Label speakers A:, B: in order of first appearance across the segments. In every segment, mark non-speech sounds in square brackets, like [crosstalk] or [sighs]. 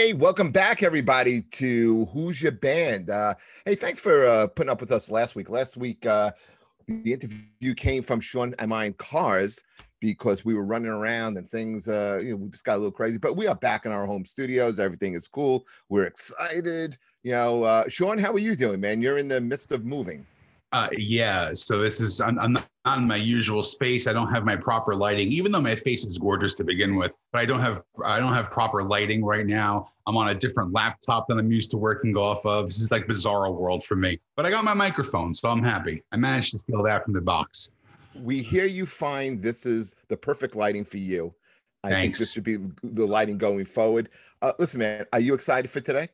A: Hey, welcome back, everybody, to Who's Your Band. Uh, hey, thanks for uh, putting up with us last week. Last week, uh, the interview came from Sean and I in cars because we were running around and things, uh, you know, we just got a little crazy. But we are back in our home studios. Everything is cool. We're excited. You know, uh, Sean, how are you doing, man? You're in the midst of moving.
B: Uh, yeah, so this is I'm, I'm, not in my usual space. I don't have my proper lighting, even though my face is gorgeous to begin with. But I don't have I don't have proper lighting right now. I'm on a different laptop than I'm used to working off of. This is like bizarre world for me. But I got my microphone, so I'm happy. I managed to steal that from the box.
A: We hear you find this is the perfect lighting for you. I
B: Thanks.
A: think this should be the lighting going forward. Uh, listen, man, are you excited for today?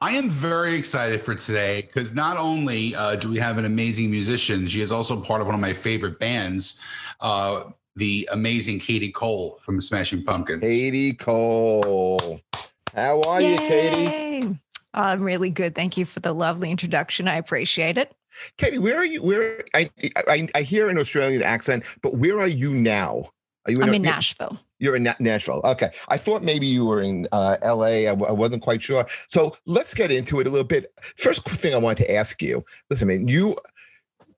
B: I am very excited for today because not only uh, do we have an amazing musician, she is also part of one of my favorite bands, uh, the amazing Katie Cole from Smashing Pumpkins.
A: Katie Cole. How are you, Katie?
C: I'm really good. Thank you for the lovely introduction. I appreciate it.
A: Katie, where are you? Where I, I I hear an Australian accent, but where are you now? Are you
C: I'm in Nashville.
A: You're in Na- Nashville. Okay. I thought maybe you were in uh, LA. I, w- I wasn't quite sure. So let's get into it a little bit. First thing I want to ask you listen, man, you.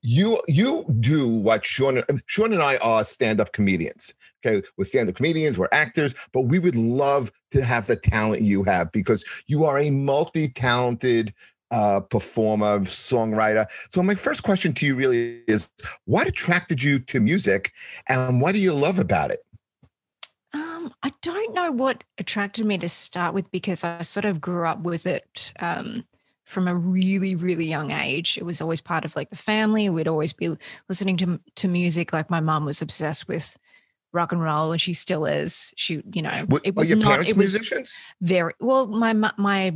A: You you do what Sean Sean and I are stand-up comedians. Okay, we're stand-up comedians, we're actors, but we would love to have the talent you have because you are a multi-talented uh, performer, songwriter. So my first question to you really is what attracted you to music and what do you love about it?
C: Um, I don't know what attracted me to start with because I sort of grew up with it um, from a really, really young age. It was always part of like the family. We'd always be listening to to music. Like my mom was obsessed with rock and roll, and she still is. She, you know,
A: What,
C: it was
A: your
C: not.
A: parents
C: It was
A: musicians?
C: very well. My my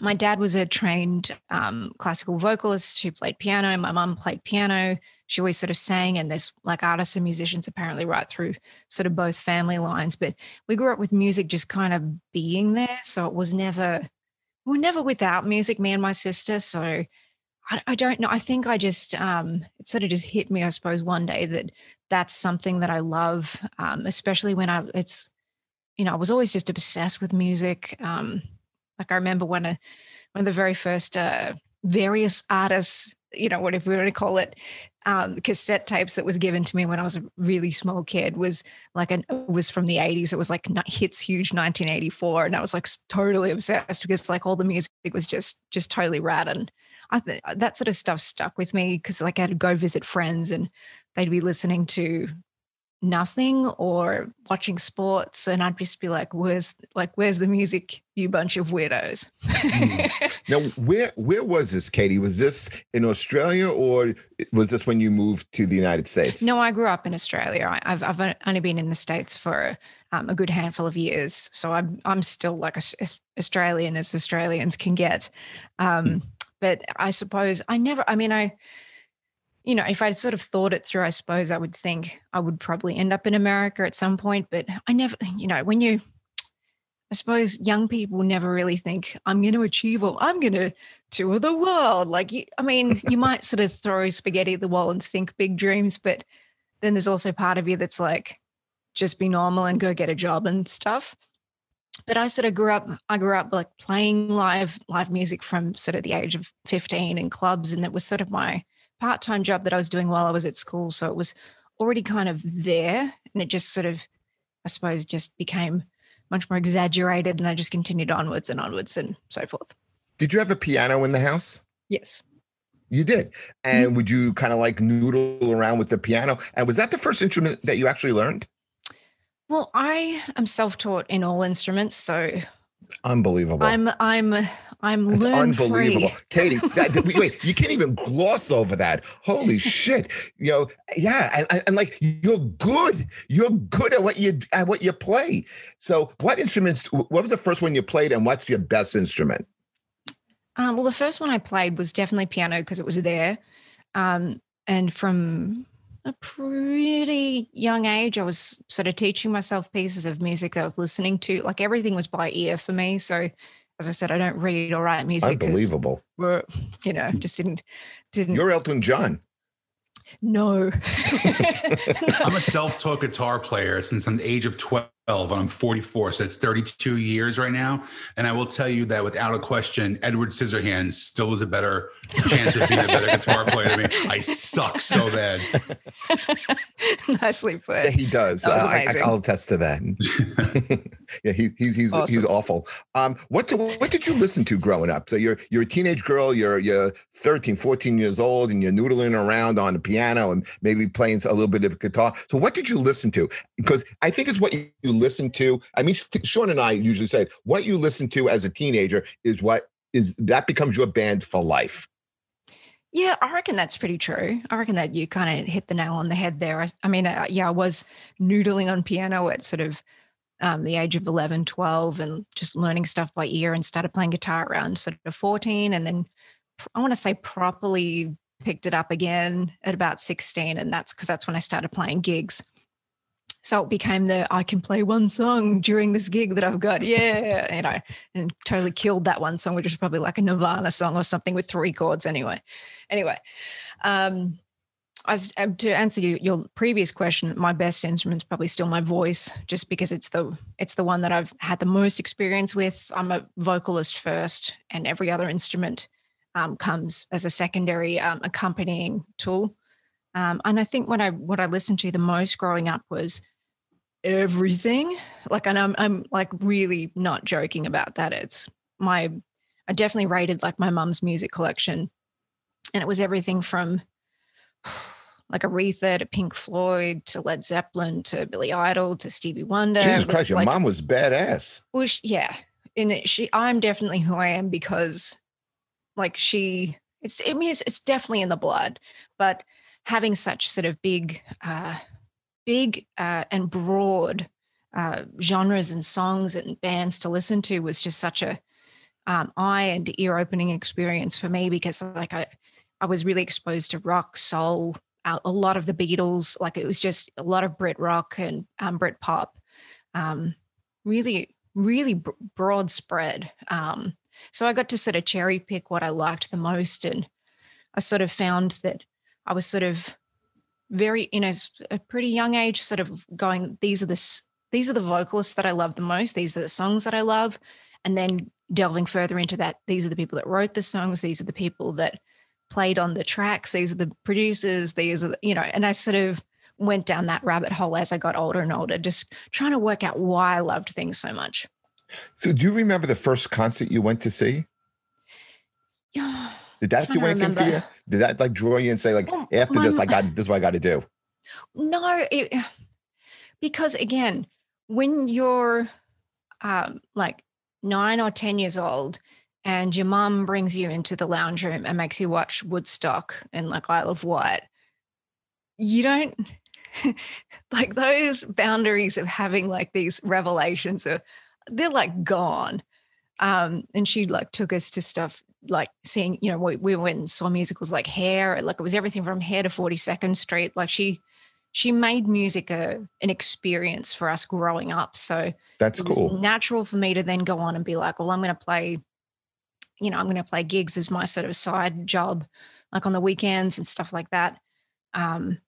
C: my dad was a trained um, classical vocalist who played piano. My mom played piano. She always sort of sang, and there's like artists and musicians apparently right through sort of both family lines. But we grew up with music just kind of being there, so it was never we were never without music. Me and my sister. So I, I don't know. I think I just um, it sort of just hit me, I suppose, one day that that's something that I love, um, especially when I it's you know I was always just obsessed with music. Um, like I remember when of one of the very first uh, various artists, you know, whatever we want to call it, um, cassette tapes that was given to me when I was a really small kid was like an it was from the 80s. It was like hits huge 1984. And I was like totally obsessed because like all the music was just just totally rad. And I th- that sort of stuff stuck with me because like I had to go visit friends and they'd be listening to nothing or watching sports and I'd just be like, where's like where's the music, you bunch of weirdos? [laughs]
A: Now, where where was this, Katie? Was this in Australia or was this when you moved to the United States?
C: No, I grew up in Australia. I, I've I've only been in the states for um, a good handful of years, so I'm I'm still like as as Australian as Australians can get. Um, But I suppose I never. I mean, I, you know, if I sort of thought it through, I suppose I would think I would probably end up in America at some point. But I never, you know, when you, I suppose young people never really think I'm going to achieve or I'm going to tour the world. Like, you, I mean, you [laughs] might sort of throw spaghetti at the wall and think big dreams, but then there's also part of you that's like just be normal and go get a job and stuff but i sort of grew up i grew up like playing live live music from sort of the age of 15 in clubs and that was sort of my part-time job that i was doing while i was at school so it was already kind of there and it just sort of i suppose just became much more exaggerated and i just continued onwards and onwards and so forth
A: Did you have a piano in the house?
C: yes
A: You did. And mm-hmm. would you kind of like noodle around with the piano? And was that the first instrument that you actually learned?
C: well i am self-taught in all instruments so
A: Unbelievable.
C: i'm i'm i'm
A: That's unbelievable.
C: free [laughs]
A: Katie, that, wait, you can't even gloss over that. Holy shit. You know, yeah, and, and- and like you're good. You're good at what you at what you play. So what instruments what was the first one you played and what's your best instrument?
C: Um, well, the first one I played was definitely piano because it was there. Um, and from a pretty young age, I was sort of teaching myself pieces of music that I was listening to. Like everything was by ear for me. So, as I said, I don't read or write music.
A: Unbelievable.
C: We're, you know, just didn't, didn't.
A: You're Elton John.
C: no. [laughs] [laughs]
B: I'm a self-taught guitar player since the age of 12. And I'm 44, so it's 32 years right now. And I will tell you that without a question, Edward Scissorhands still is a better chance of being a better guitar player than me. I suck so bad. [laughs]
C: Nicely put.
A: Yeah, he does.
C: That was
A: Uh, I,
C: amazing.
A: will attest to that. [laughs] yeah, he, he's he's he's awful. Um, what what did you listen to growing up? So you're you're a teenage girl. You're you're 13, 14 years old, and you're noodling around on the piano and maybe playing a little bit of guitar. So what did you listen to? Because I think it's what you listen to. I mean, Sean and I usually say what you listen to as a teenager is what is that becomes your band for life.
C: Yeah, I reckon that's pretty true. I reckon that you kind of hit the nail on the head there. I mean, uh, yeah, I was noodling on piano at sort of um, the age of 11, 12, and just learning stuff by ear and started playing guitar around sort of 14. And then I want to say properly picked it up again at about 16. And that's because that's when I started playing gigs. So it became the I can play one song during this gig that I've got. Yeah, you know, and totally killed that one song, which was probably like a Nirvana song or something with three chords anyway. Anyway, um, as um, to answer you, your previous question, my best instrument is probably still my voice, just because it's the it's the one that I've had the most experience with. I'm a vocalist first, and every other instrument um, comes as a secondary um, accompanying tool. Um, and I think what I what I listened to the most growing up was everything. Like, and I'm I'm like really not joking about that. It's my I definitely rated like my mum's music collection, and it was everything from like Aretha to Pink Floyd to Led Zeppelin to Billy Idol to Stevie Wonder.
A: Jesus Christ, your
C: like-
A: mom was badass.
C: well, she, yeah, and it, she, I'm definitely who I am because, like, she, it's, I mean, it's, it's definitely in the blood, but having such sort of big, uh, big uh, and broad uh, genres and songs and bands to listen to was just such a um, eye and ear opening experience for me because, like, I, I was really exposed to rock, soul, uh, a lot of the Beatles. Like, it was just a lot of Brit rock and um, Brit pop. Um, really really br- broad spread. Um, so I got to sort of cherry pick what I liked the most, and I sort of found that I was sort of very in a pretty young age, sort of going. These are the these are the vocalists that I love the most. These are the songs that I love, and then delving further into that. These are the people that wrote the songs. These are the people that played on the tracks. These are the producers. These are the, you know, and I sort of went down that rabbit hole as I got older and older, just trying to work out why I loved things so much.
A: So do you remember the first concert you went to see?
C: Yeah. [sighs]
A: Did that do anything for you? Did that like draw you and say like
C: Well,
A: after this I got this is what I got to do?
C: No, it, because again, when you're um, like nine or 10 years old and your mum brings you into the lounge room and makes you watch Woodstock and like Isle of Wight, you don't [laughs] like those boundaries of having like these revelations are they're like gone. Um, and she like took us to stuff like seeing, you know, we, we went and saw musicals like Hair, like it was everything from Hair to 42nd Street. Like she she made music a an experience for us growing up. So
A: That's
C: it was
A: cool.
C: natural for me to then go on and be like, well, I'm going to play, you know, I'm going to play gigs as my sort of side job, like on the weekends and stuff like that. Um,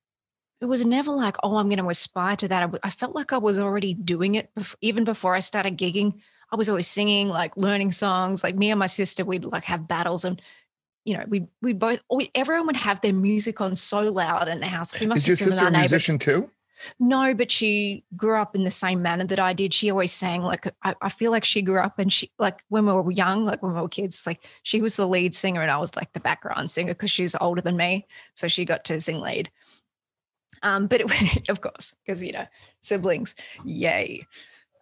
C: it was never like, oh, I'm going to aspire to that. I, w- I felt like I was already doing it bef- even before I started gigging. I was always singing, like learning songs. Like me and my sister, we'd like have battles and. You know, we we both we, everyone would have their music on so loud in the house. We must
A: Is your
C: have driven
A: sister a
C: neighbors.
A: musician too?
C: No, but she grew up in the same manner that I did. She always sang like I, I feel like she grew up and she like when we were young, like when we were kids, like she was the lead singer and I was like the background singer because she was older than me. So she got to sing lead. Um, but it, [laughs] of course, because you know, siblings, yay.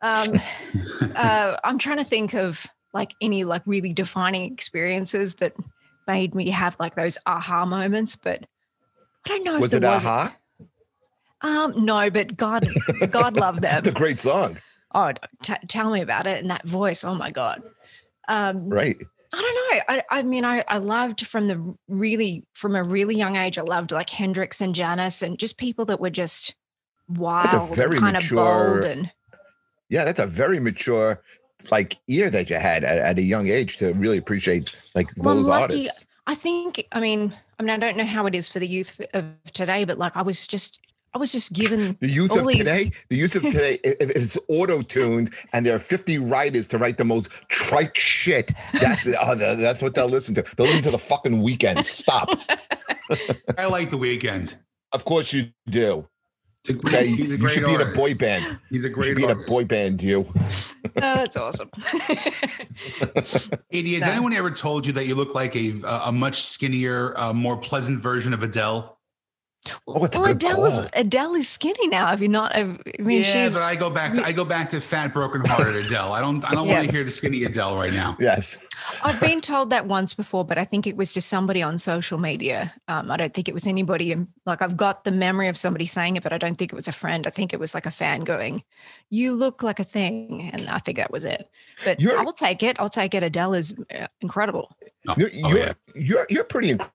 C: Um, [laughs] uh, I'm trying to think of like any like really defining experiences that made me have like those aha moments, but I don't know
A: Was
C: there
A: it
C: was.
A: aha?
C: Um, no, but God, God [laughs] love them.
A: That's a great song.
C: Oh, t- tell me about it and that voice. Oh my God. Um,
A: Right.
C: I don't know. I, I mean, I, I loved from the really, from a really young age, I loved like Hendrix and Janis and just people that were just wild and kind
A: mature-
C: of bold. And
A: Yeah, that's a very mature like ear that you had at, at a young age to really appreciate like
C: Well,
A: those
C: lucky-
A: artists.
C: I think, I mean, I mean, I don't know how it is for the youth of today, but like I was just, I was just given
A: The youth
C: All
A: of
C: these-
A: today, the youth of today, is [laughs] if auto tuned and there are 50 writers to write the most trite shit, that's, oh, that's what they'll listen to. They'll listen to the fucking Weeknd. Stop. [laughs]
B: I like the Weeknd.
A: Of course you do.
B: He's a
A: Okay,
B: great- he's a
A: you
B: great
A: should be in a boy band.
B: He's a great.
A: You
B: great
A: should be in a boy band, you. [laughs]
C: Oh, that's awesome.
B: Katie, [laughs] has
C: No.
B: anyone ever told you that you look like a a much skinnier, uh, more pleasant version of Adele?
A: Oh, it's a
C: well,
A: good
C: Adele is. Adele is skinny now. Have you not? I mean,
B: yeah,
C: she's
B: but I go back to I go back to fat, broken hearted [laughs] Adele. I don't I don't
C: Yeah.
B: want to hear the skinny Adele right now.
A: Yes.
C: I've been told that once before, but I think it was just somebody on social media. Um, I don't think it was anybody. In, like I've got the memory of somebody saying it, but I don't think it was a friend. I think it was like a fan going, "You look like a thing," and I think that was it. But
A: You're-
C: I will take it. I'll take it. Adele is uh, incredible.
B: Oh,
A: You're,
B: oh, yeah.
A: you're, you're pretty incredible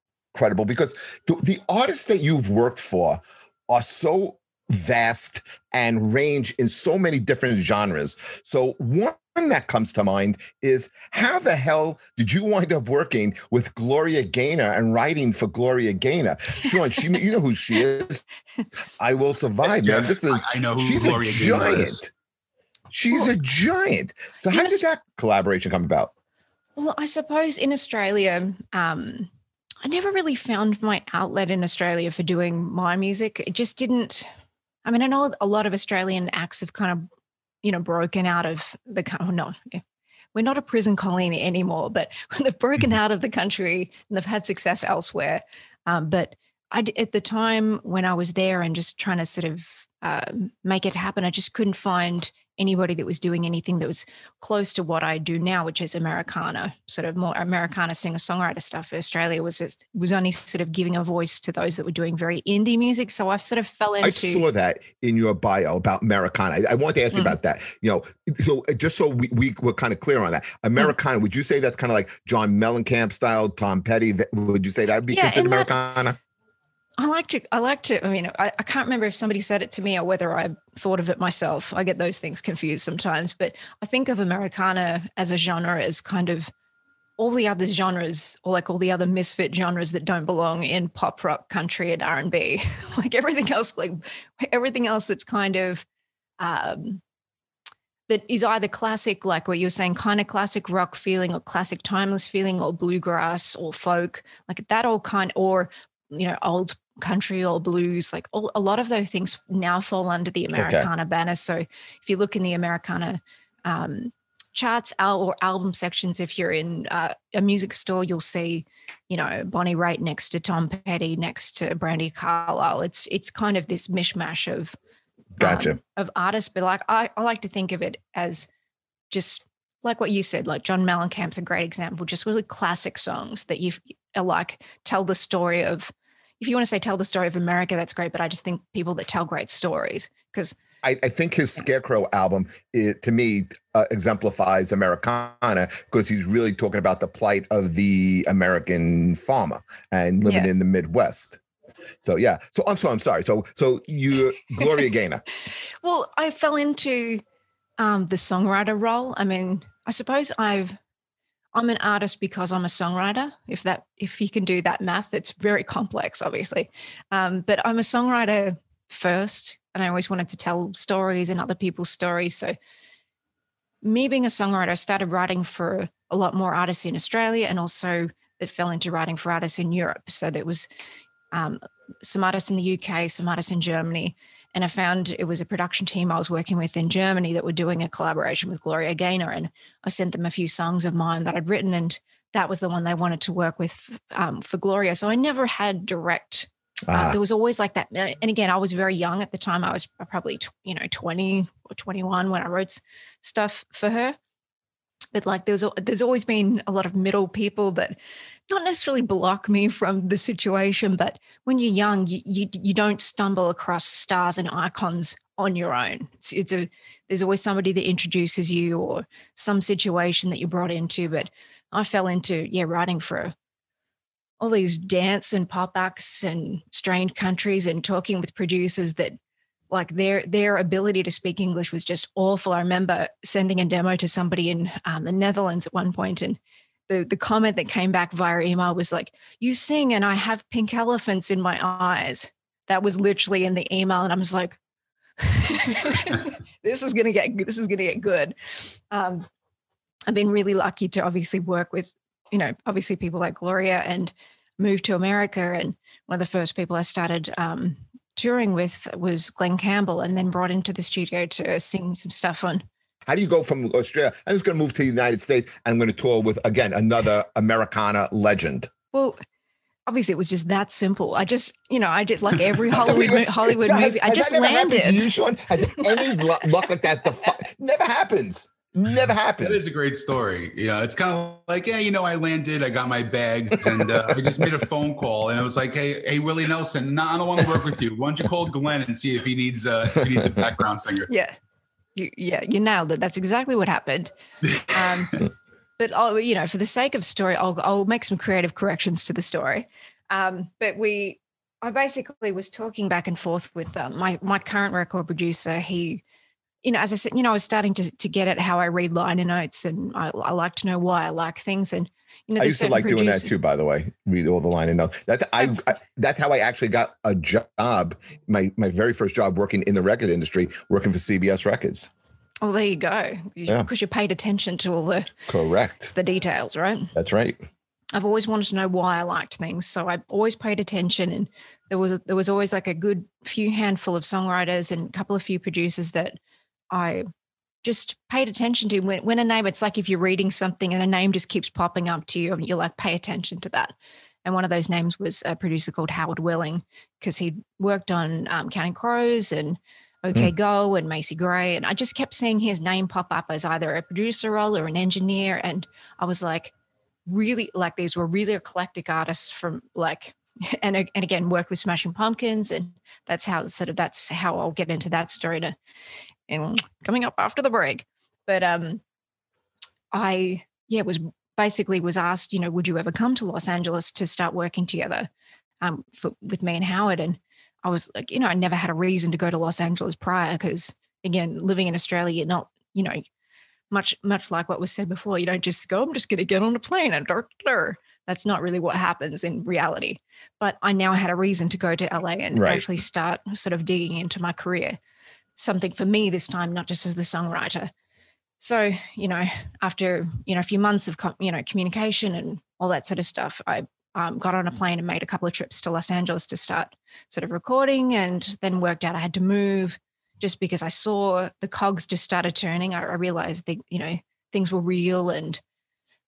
A: because the, the artists that you've worked for are so vast and range in so many different genres. So one that comes to mind is how the hell did you wind up working with Gloria Gaynor and writing for Gloria Gaynor? Sean, she you know who she is. I will survive, man. This is
B: I, I know who
A: she's
B: Gloria
A: a
B: Gaynor
A: giant.
B: is.
A: She's a giant. So how
C: Yes.
A: did that collaboration come about?
C: Well, I suppose in Australia, um, I never really found my outlet in Australia for doing my music. It just didn't. I mean, I know a lot of Australian acts have kind of, you know, broken out of the. co- Oh, no, we're not a prison colony anymore, but [laughs] they've broken out of the country and they've had success elsewhere. Um, but I, at the time when I was there and just trying to sort of um, make it happen, I just couldn't find anybody that was doing anything that was close to what I do now, which is Americana, sort of more Americana singer songwriter stuff. Australia was just was only sort of giving a voice to those that were doing very indie music. So I sort of fell into
A: I saw that in your bio about Americana. I, I wanted to ask you
C: Mm.
A: about that. You know, so uh, just so we, we were kind of clear on that, Americana, would you say that's kind of like John Mellencamp style, Tom Petty? Th- Would you say that would be
C: Yeah,
A: considered
C: and that-
A: Americana?
C: I like to, I like to, I mean, I, I can't remember if somebody said it to me or whether I thought of it myself. I get those things confused sometimes, but I think of Americana as a genre as kind of all the other genres or like all the other misfit genres that don't belong in pop rock country and r&b [laughs] like everything else like everything else that's kind of um that is either classic like what you're saying kind of classic rock feeling or classic timeless feeling or bluegrass or folk like that all kind or you know old country or blues like all, a lot of those things now fall under the americana banner. So if you look in the americana um, charts al- or album sections if you're in uh, a music store you'll see you know bonnie raitt next to tom petty next to brandi carlile. It's it's kind of this mishmash of
A: Gotcha.
C: um, of artists. But like I, I like to think of it as just like what you said like john mellencamp's a great example just really classic songs that you are like tell the story of if you want to say tell the story of america that's great but i just think people that tell great stories because
A: I, I think his Scarecrow album, it, to me, uh, exemplifies Americana because he's really talking about the plight of the American farmer and living
C: Yeah.
A: in the Midwest. So yeah. So I'm so I'm sorry. So so you Gloria Gaynor. [laughs]
C: Well, I fell into um, the songwriter role. I mean, I suppose I've I'm an artist because I'm a songwriter. If that if you can do that math, it's very complex, obviously. Um, but I'm a songwriter first, and I always wanted to tell stories and other people's stories. So, me being a songwriter, I started writing for a lot more artists in Australia, and also it fell into writing for artists in Europe. So there was um, some artists in the UK, some artists in Germany, and I found it was a production team I was working with in Germany that were doing a collaboration with Gloria Gaynor, and I sent them a few songs of mine that I'd written, and that was the one they wanted to work with um, for Gloria. So I never had direct. Uh,
A: Ah,
C: there was always like that, uh, and again, I was very young at the time. I was probably tw- you know twenty or twenty one when I wrote stuff for her. But like there's there's always been a lot of middle people that not necessarily block me from the situation, but when you're young, you you, you don't stumble across stars and icons on your own. It's, it's a there's always somebody that introduces you or some situation that you're brought into. But I fell into yeah writing for all these dance and pop acts and strange countries and talking with producers that like their their ability to speak English was just awful. I remember sending a demo to somebody in um, the Netherlands at one point and the the comment that came back via email was like, "You sing and I have pink elephants in my eyes." That was literally in the email, and I was like, [laughs] "This is gonna get this is gonna get good." Um, I've been really lucky to obviously work with, you know, obviously people like Gloria and moved to America. And one of the first people I started um, touring with was Glen Campbell, and then brought into the studio to sing some stuff on.
A: How do you go from Australia? I'm just going to move to the United States. And I'm going to tour with again another Americana legend.
C: Well, obviously it was just that simple. I just, you know, I did like every [laughs] Hollywood Hollywood movie. I just landed.
A: You, Sean? Has any [laughs] luck like that? The fu- never happens. Never happens.
B: That is a great story. You know, it's kind of like, yeah, you know, I landed, I got my bags, and uh, I just made a phone call, and it was like, hey, hey, Willie Nelson, no, I don't want to work with you. Why don't you call Glen and see if he needs uh, if he needs a background singer?
C: Yeah, you, yeah, you nailed it. That's exactly what happened. Um, [laughs] but oh, you know, for the sake of story, I'll I'll make some creative corrections to the story. Um, but we, I basically was talking back and forth with um, my my current record producer. He you know, as I said, you know, I was starting to, to get at how I read liner notes and I, I like to know why I like things. And, you know,
A: I used to like doing that too, by the way, read all the liner notes. That's, I, oh. I, that's how I actually got a job, my, my very first job working in the record industry, working for CBS Records.
C: Oh, there you go. Yeah. Because you paid attention to all the
A: correct
C: the details, right?
A: That's right.
C: I've always wanted to know why I liked things, so I always paid attention. And there was there was always like a good few handful of songwriters and a couple of few producers that I just paid attention to when, when a name, it's like if you're reading something and a name just keeps popping up to you and you're like, pay attention to that. And one of those names was a producer called Howard Willing because he worked on um, Counting Crows and OK mm. Go and Macy Gray. And I just kept seeing his name pop up as either a producer role or an engineer. And I was like, really, like these were really eclectic artists from like, [laughs] and, and again, worked with Smashing Pumpkins. And that's how sort of, that's how I'll get into that story to and coming up after the break. But um, I yeah was basically was asked, you know, would you ever come to Los Angeles to start working together um, for, with me and Howard? And I was like, you know, I never had a reason to go to Los Angeles prior because again, living in Australia, you're not, you know, much much like what was said before. You don't just go, I'm just going to get on a plane and dur. That's not really what happens in reality. But I now had a reason to go to LA and right. actually start sort of digging into my career something for me this time, not just as the songwriter. So, you know, after, you know, a few months of, you know, communication and all that sort of stuff, I um, got on a plane and made a couple of trips to Los Angeles to start sort of recording and then worked out I had to move just because I saw the cogs just started turning. I, I realized that, you know, things were real and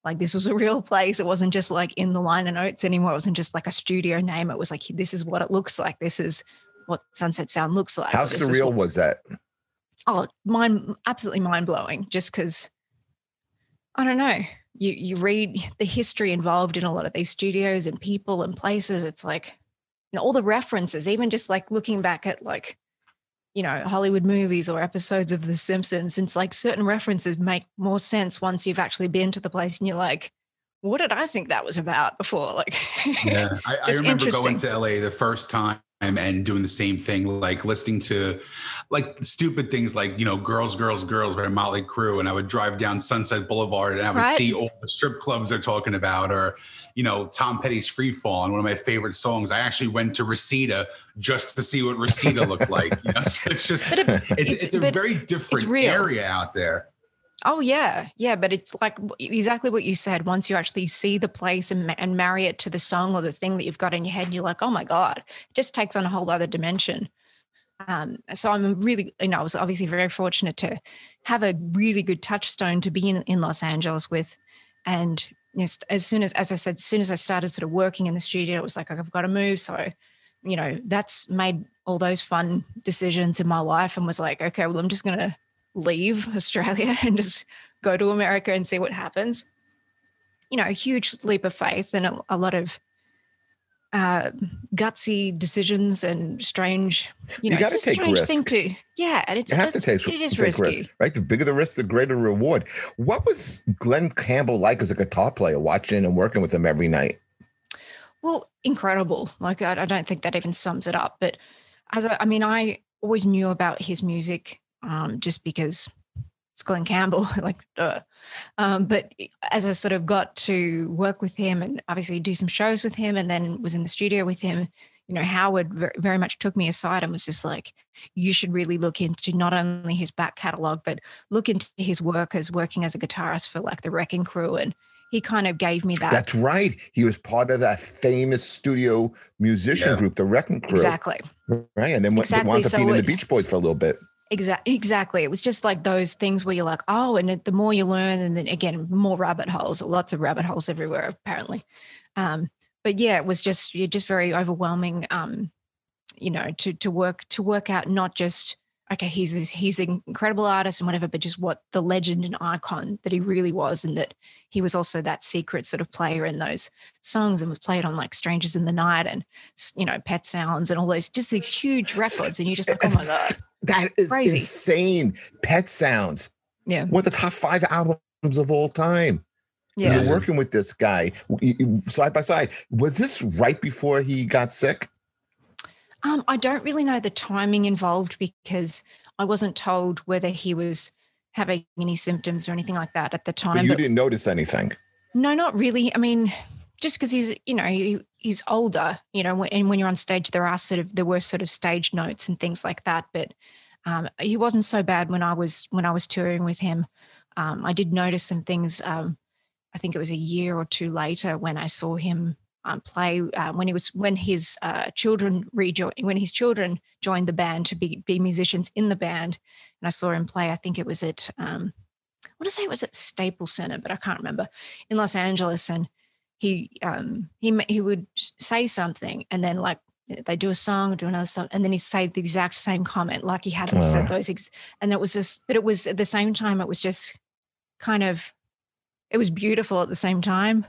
C: like this was a real place. It wasn't just like in the liner notes anymore. It wasn't just like a studio name. It was like, this is what it looks like. This is what Sunset Sound looks like.
A: How surreal what, was that?
C: Oh, mind absolutely mind blowing. Just because I don't know. You you read the history involved in a lot of these studios and people and places. It's like you know all the references, even just like looking back at like you know Hollywood movies or episodes of The Simpsons. It's like certain references make more sense once you've actually been to the place and you're like, what did I think that was about before? Like, [laughs]
B: yeah, I, I remember going to LA the first time and doing the same thing, like listening to like stupid things like, you know, Girls, Girls, Girls by Motley Crue. And I would drive down Sunset Boulevard and I would right. see all the strip clubs they're talking about, or, you know, Tom Petty's Free Fall and one of my favorite songs. I actually went to Reseda just to see what Reseda looked like. You know, [laughs] so it's just, it, it's, it's, it's, a very different area out there.
C: Oh yeah, yeah, but it's like exactly what you said. Once you actually see the place and, and marry it to the song or the thing that you've got in your head, you're like, oh my god, it just takes on a whole other dimension. Um, so I'm really, you know, I was obviously very fortunate to have a really good touchstone to be in, in Los Angeles with, and you know, as soon as, as I said, as soon as I started sort of working in the studio, it was like I've got to move. So, you know, that's made all those fun decisions in my life, and was like, okay, well, I'm just gonna leave Australia [laughs] and just go to America and see what happens. You know, a huge leap of faith and a, a lot of uh, gutsy decisions and strange, you know,
A: you
C: it's a strange risk. thing to, yeah. And it's,
A: you have to take, it is risky, risk, right? The bigger the risk, the greater reward. What was Glen Campbell like as a guitar player, watching and working with him every night?
C: Well, incredible. Like, I, I don't think that even sums it up. But as I, I mean, I always knew about his music um, just because it's Glen Campbell, [laughs] like, duh. Um, but as I sort of got to work with him and obviously do some shows with him, and then was in the studio with him, you know, Howard very much took me aside and was just like, you should really look into not only his back catalog, but look into his work as working as a guitarist for like the Wrecking Crew. And he kind of gave me that.
A: That's right. He was part of that famous studio musician
B: Yeah.
A: group, the Wrecking Crew.
C: Exactly.
A: Right. And then went
C: Exactly.
A: wound up
C: So
A: being in the Beach Boys for a little bit.
C: Exactly. Exactly. It was just like those things where you're like, oh, and the more you learn, and then again, more rabbit holes, lots of rabbit holes everywhere, apparently. Um, but yeah, it was just you're just very overwhelming. Um, you know, to to work to work out not just okay, he's this he's an incredible artist and whatever, but just what the legend and icon that he really was, and that he was also that secret sort of player in those songs, and was played on like Strangers in the Night and you know Pet Sounds and all those just these huge records, and you're just like, oh my god.
A: That is
C: Crazy.
A: insane. Pet Sounds.
C: Yeah.
A: One of the top five albums of all time.
C: Yeah.
A: You're working with this guy you- you- side by side. Was this right before he got sick?
C: Um, I don't really know the timing involved because I wasn't told whether he was having any symptoms or anything like that at the
A: But
C: time.
A: you
C: But
A: didn't notice anything.
C: no, not really. I mean, just because he's, you know, he, he's older, you know, and when you're on stage, there are sort of there were sort of stage notes and things like that. But um, he wasn't so bad when I was when I was touring with him. Um, I did notice some things. Um, I think it was a year or two later when I saw him um, play uh, when he was when his uh, children rejoined when his children joined the band to be be musicians in the band, and I saw him play. I think it was at um, I want to say it was at Staples Center, but I can't remember in Los Angeles, and he um, he he would say something, and then like they do a song, do another song, and then he'd say the exact same comment, like he hadn't
A: Oh.
C: said those. Ex- and it was just, but it was at the same time, it was just kind of, it was beautiful at the same time,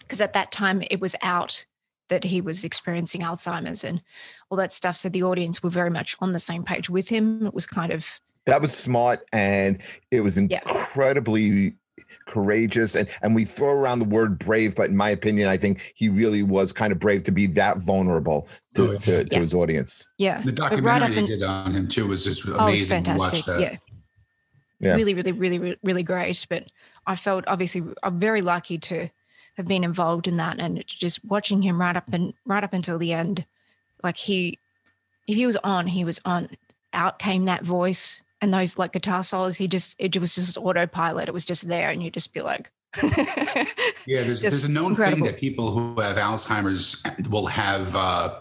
C: because at that time it was out that he was experiencing Alzheimer's and all that stuff. So the audience were very much on the same page with him. It was kind of
A: That was smart and it was incredibly courageous. And and we throw around the word brave, but in my opinion, I think he really was kind of brave to be that vulnerable to,
B: Oh, yeah.
A: to, to
C: Yeah.
A: his audience.
C: yeah.
B: The documentary
C: right
B: they did on him too was just amazing
C: Oh, it's
B: amazing to watch
C: fantastic.
B: that.
C: Yeah.
A: Yeah.
C: Really, really, really, really, really great. But I felt obviously I'm very lucky to have been involved in that and just watching him right up and right up until the end. Like he if he was on, he was on. Out came that voice and those like guitar solos, he just it was just autopilot. It was just there and you'd just be like [laughs]
B: Yeah, there's, there's a known
C: incredible.
B: thing that people who have Alzheimer's will have uh,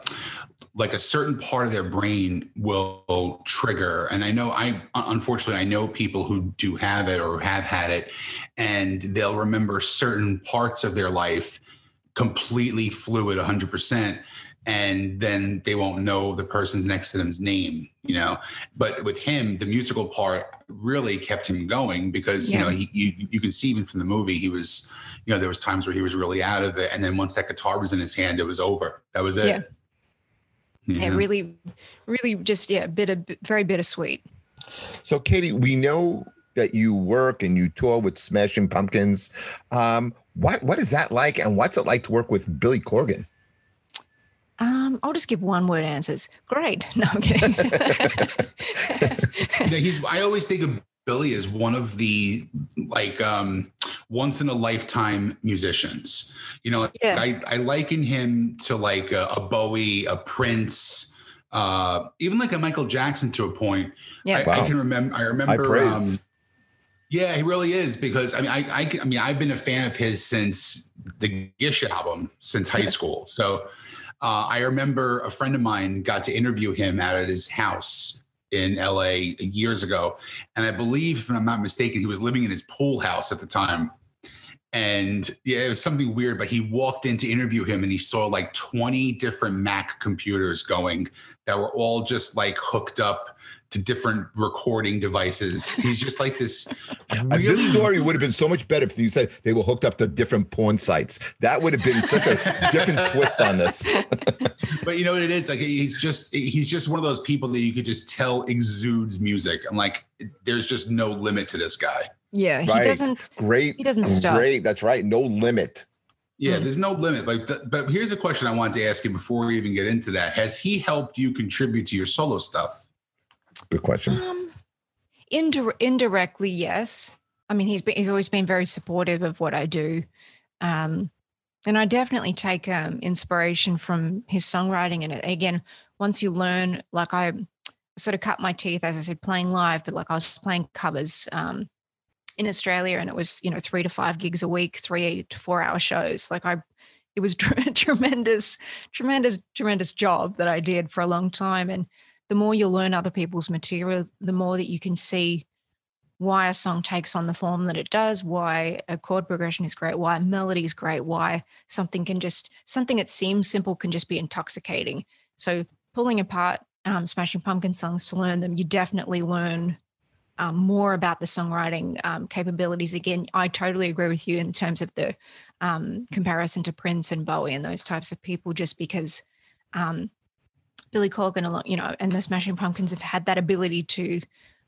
B: like a certain part of their brain will trigger. And I know I unfortunately I know people who do have it or have had it, and they'll remember certain parts of their life completely fluid 100% and then they won't know the person's next to them's name you know but with him the musical part really kept him going because you know he, you, you can see even from the movie he was you know there was times where he was really out of it and then once that guitar was in his hand it was over that was it
C: Yeah.
B: Yeah.
C: yeah, really, really just yeah, bit of very bittersweet.
A: So, Katie, we know that you work and you tour with Smashing Pumpkins. Um, what what is that like, and what's it like to work with Billy Corgan?
C: Um, I'll just give one word answers. Great. [laughs] No, I'm kidding. [laughs]
B: Yeah, he's i always think of billy as one of the like um once in a lifetime musicians you know
C: Yeah.
B: i i liken him to like a, a bowie a prince uh even like a michael jackson to a point
C: Yeah.
B: I, I can remember i
A: High
B: remember um
A: praise.
B: yeah he really is because i mean I, I i mean i've been a fan of his since the gish album since high
C: Yeah.
B: school so uh, I remember a friend of mine got to interview him out at his house in LA years ago. And I believe, if I'm not mistaken, he was living in his pool house at the time. And yeah, it was something weird, but he walked in to interview him and he saw like 20 different Mac computers going that were all just like hooked up to different recording devices. [laughs] He's just like this. [laughs]
A: Uh, this story would have been so much better if you said they were hooked up to different porn sites. That would have been such a different [laughs] twist on this.
B: but you know what it is like he's just he's just one of those people that you could just tell exudes music and like there's just no limit to this guy
C: yeah,
A: Right.
C: he doesn't.
A: Great.
C: He doesn't stop.
A: Great. That's right. No limit.
B: yeah there's no limit like th- but here's a question i wanted to ask you before we even get into that has he helped you contribute to your solo stuff
A: Good question.
C: Um, Indi- indirectly, yes. I mean, he's been, he's always been very supportive of what I do. Um, and I definitely take um, inspiration from his songwriting. And again, once you learn, like I sort of cut my teeth, as I said, playing live, but like I was playing covers um, in Australia and it was, you know, three to five gigs a week, three to four hour shows. Like I, it was [laughs] tremendous, tremendous, tremendous job that I did for a long time. And the more you learn other people's material, the more that you can see why a song takes on the form that it does, why a chord progression is great, why a melody is great, why something can just something that seems simple can just be intoxicating. So pulling apart um, Smashing Pumpkin songs to learn them, you definitely learn um, more about the songwriting um, capabilities. Again, I totally agree with you in terms of the um, comparison to Prince and Bowie and those types of people, just because um, Billy Corgan, you know, and the Smashing Pumpkins have had that ability to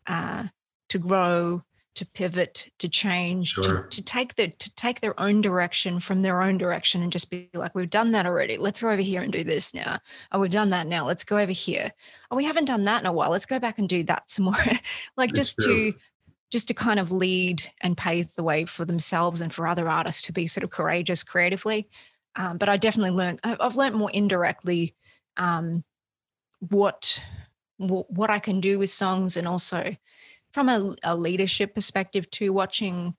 C: uh, to grow to pivot to change sure. to, to take the to take their own direction from their own direction and just be like we've done that already. Let's go over here and do this now. Oh we've done that now. Let's go over here. Oh we haven't done that in a while. Let's go back and do that some more. [laughs] Like just true. to just to kind of lead and pave the way for themselves and for other artists to be sort of courageous creatively. Um, but i definitely learned i've learned more indirectly um, what what i can do with songs and also from a, a leadership perspective too, watching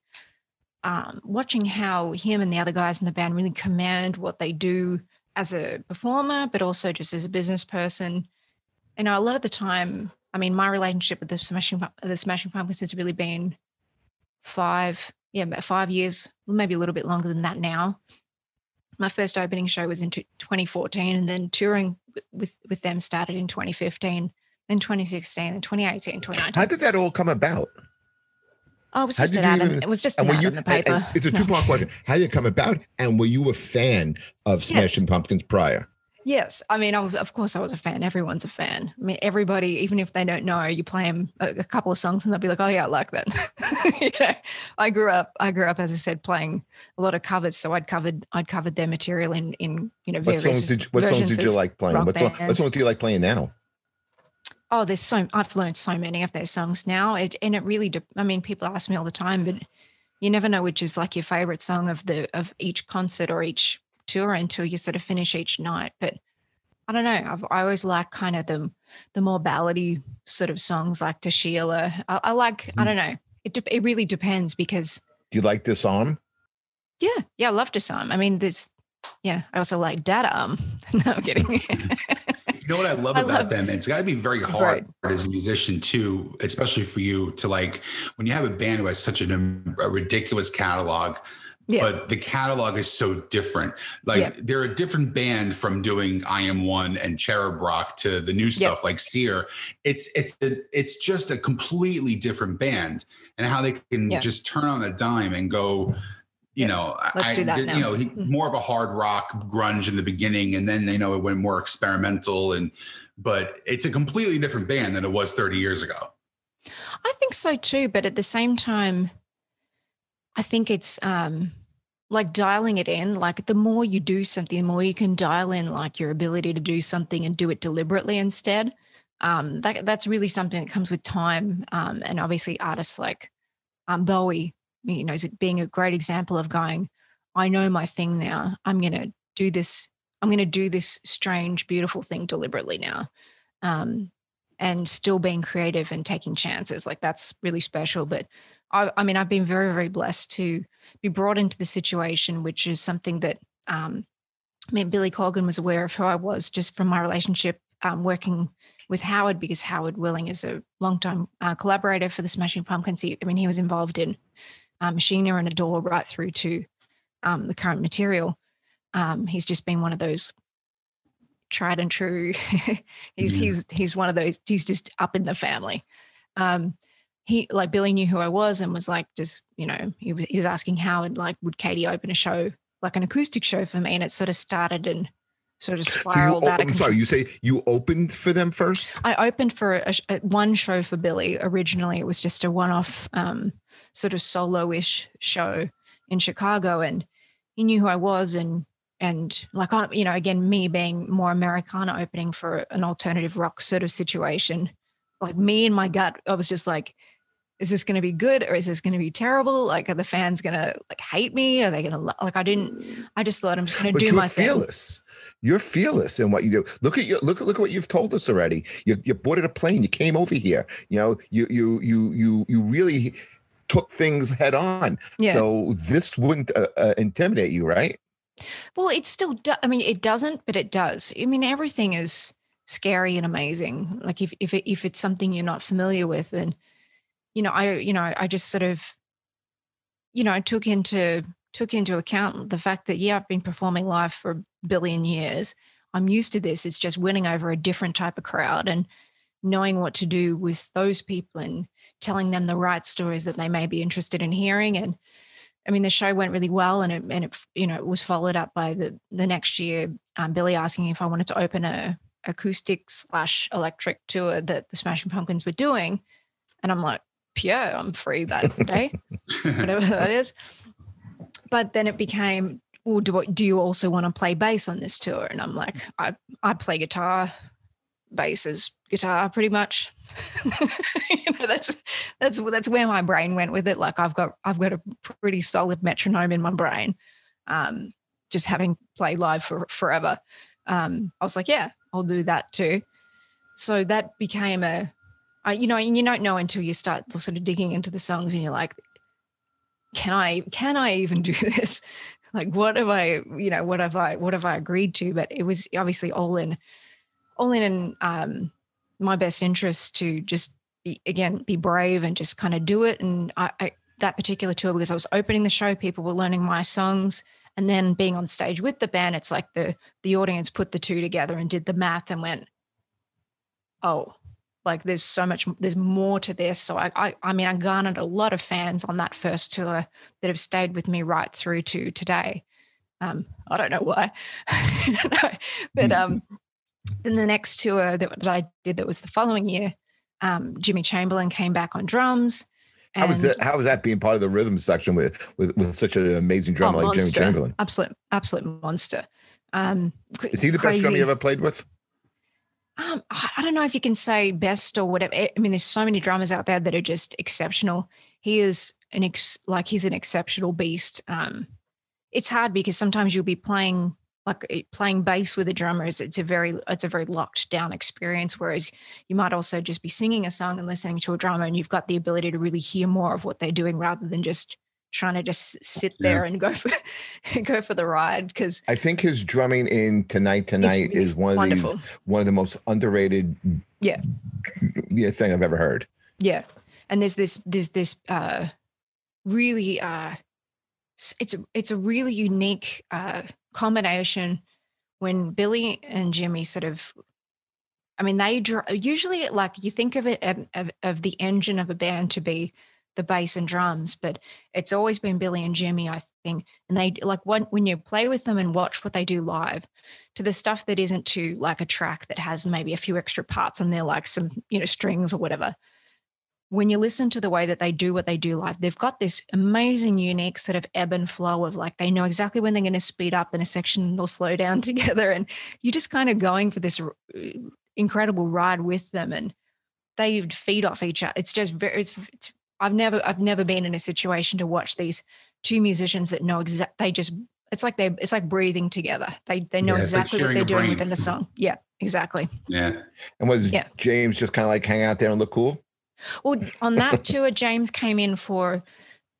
C: um, watching how him and the other guys in the band really command what they do as a performer, but also just as a business person. You know, a lot of the time, I mean, my relationship with the Smashing the Smashing Pumpkins has really been five, yeah, about five years, maybe a little bit longer than that now. My first opening show was in 2014, and then touring with with them started in 2015 then 2016, then 2018, 2019.
A: How did that all come about?
C: Oh, it was just an ad. Even, it was just an ad you, in the paper.
A: It's a two part question. How did it come about? And were you a fan of Smashing yes. Pumpkins prior?
C: Yes, I mean, was, of course, I was a fan. Everyone's a fan. I mean, everybody, even if they don't know, you play them a, a couple of songs, and they'll be like, "Oh yeah, I like that." [laughs] you know, I grew up. I grew up, as I said, playing a lot of covers. So I'd covered, I'd covered their material in, in you know,
A: various. What songs did you, What songs did you like playing? What, song, what songs do you like playing now?
C: oh, there's so I've learned so many of their songs now. It, and it really, I mean, people ask me all the time, but you never know which is like your favorite song of the of each concert or each tour until you sort of finish each night. But I don't know. I've, I always like kind of the the more ballady sort of songs like To Sheila. I, I like. Mm. I don't know. It de- it really depends because.
A: Do you like Disarm?
C: Yeah, yeah, I love Disarm. I mean, there's. Yeah, I also like Data. Um, [laughs] no, I'm kidding. [laughs]
B: You know what I love I about love, them? It's got to be very hard great. as a musician too, especially for you to like when you have a band who has such a, a ridiculous catalog. Yeah. But the catalog is so different. Like yeah. they're a different band from doing I Am One and Cherub Rock to the new stuff yeah. like Cyr. It's it's it's just a completely different band, and how they can just turn on a dime and go you know,
C: let's I, do that. Now.
B: You know, he, mm-hmm. more of a hard rock grunge in the beginning, and then you know it went more experimental, and but it's a completely different band than it was 30 years ago.
C: I think so too, but at the same time, I think it's um like dialing it in. Like the more you do something, the more you can dial in like your ability to do something and do it deliberately instead. Um, that that's really something that comes with time. Um, and obviously artists like um, Bowie you know, is it being a great example of going, I know my thing now. I'm going to do this. I'm going to do this strange, beautiful thing deliberately now. Um, and still being creative and taking chances. Like that's really special. But I, I, mean, I've been very, very blessed to be brought into the situation, which is something that um, I mean, Billy Corgan was aware of who I was just from my relationship um, working with Howard because Howard Willing is a longtime uh, collaborator for the Smashing Pumpkins. He, I mean, he was involved in um, Sheena and Adore right through to um, the current material. Um, he's just been one of those tried and true. [laughs] he's he's he's one of those. He's just up in the family. Um, he like Billy knew who I was and was like just you know he was he was asking Howard like would Katie open a show like an acoustic show for me and it sort of started and sort of spiraled
A: so
C: out
A: of control. Sorry, you say you opened for them first?
C: I opened for a, a, one show for Billy. Originally, it was just a one-off um, sort of solo-ish show in Chicago, and he knew who I was, and and like I, you know, again, me being more Americana, opening for an alternative rock sort of situation, like me in my gut, I was just like, is this going to be good or is this going to be terrible? Like, are the fans going to like hate me? Are they going to like? I didn't. I just thought I'm just going to do
A: you're
C: my
A: fearless. Thing. You're fearless in what you do. Look at you. Look at look at what you've told us already. You you boarded a plane. You came over here. You know. You you you you you really took things head on. Yeah. So this wouldn't uh, uh, intimidate you, right?
C: Well, it still. Do- I mean, it doesn't, but it does. I mean, everything is scary and amazing. Like if if it, if it's something you're not familiar with, then you know, I you know, I just sort of, you know, took into took into account the fact that yeah, I've been performing live for a billion years. I'm used to this. It's just winning over a different type of crowd and knowing what to do with those people and telling them the right stories that they may be interested in hearing. And I mean, the show went really well, and it and it you know it was followed up by the the next year, um, Billy asking if I wanted to open a acoustic slash electric tour that the Smashing Pumpkins were doing, and I'm like, yeah, I'm free that day, whatever that is. But then it became, well, do, do you also want to play bass on this tour? And I'm like, I, I play guitar, bass is guitar pretty much. [laughs] you know, that's that's that's where my brain went with it. Like I've got I've got a pretty solid metronome in my brain. Um, just having played live for forever. Um, I was like, yeah, I'll do that too. So that became a I, you know, and you don't know until you start sort of digging into the songs and you're like, can I, can I even [laughs] do this? Like, what have I, you know, what have I, what have I agreed to? But it was obviously all in, all in, in um, my best interest to just be, again, be brave and just kind of do it. And I, I, that particular tour, because I was opening the show, people were learning my songs and then being on stage with the band it's like the the audience put the two together and did the math and went oh like there's so much there's more to this so I, I i mean i garnered a lot of fans on that first tour that have stayed with me right through to today um i don't know why [laughs] but um in the next tour that, that i did that was the following year um jimmy chamberlin came back on drums
A: how was that? How was that being part of the rhythm section with with, with such an amazing drummer oh, like Jimmy Chamberlin?
C: Absolute, absolute monster. Um,
A: Is he the crazy. best drummer you ever played with?
C: Um, I don't know if you can say best or whatever. I mean, there's so many drummers out there that are just exceptional. He is an ex, like he's an exceptional beast. Um, it's hard because sometimes you'll be playing like eh, playing bass with a drummer is it's a very it's a very locked down experience. Whereas you might also just be singing a song and listening to a drummer, and you've got the ability to really hear more of what they're doing rather than just trying to just sit there yeah. and go for [laughs] go for the ride because
A: I think his drumming in tonight tonight really is one of wonderful. these one of the most underrated
C: yeah
A: yeah thing I've ever heard.
C: Yeah. And there's this there's this uh really uh it's a it's a really unique uh combination when Billy and Jimmy sort of I mean, they usually like you think of it of, of, the engine of a band to be the bass and drums, but it's always been Billy and Jimmy, I think. And they like when when you play with them and watch what they do live, to the stuff that isn't to like a track that has maybe a few extra parts on there, like some you know strings or whatever. When you listen to the way that they do what they do live, they've got this amazing, unique sort of ebb and flow of like they know exactly when they're going to speed up in a section or slow [laughs] down together, and you're just kind of going for this incredible ride with them and they feed off each other. It's just very, it's, it's I've never I've never been in a situation to watch these two musicians that know exact they just it's like they it's like breathing together. They they know yeah, exactly like what they're doing within the song. Yeah, exactly.
B: Yeah.
A: And was yeah. James just kind of like hang out there and look cool?
C: Well, on [laughs] that tour, James came in for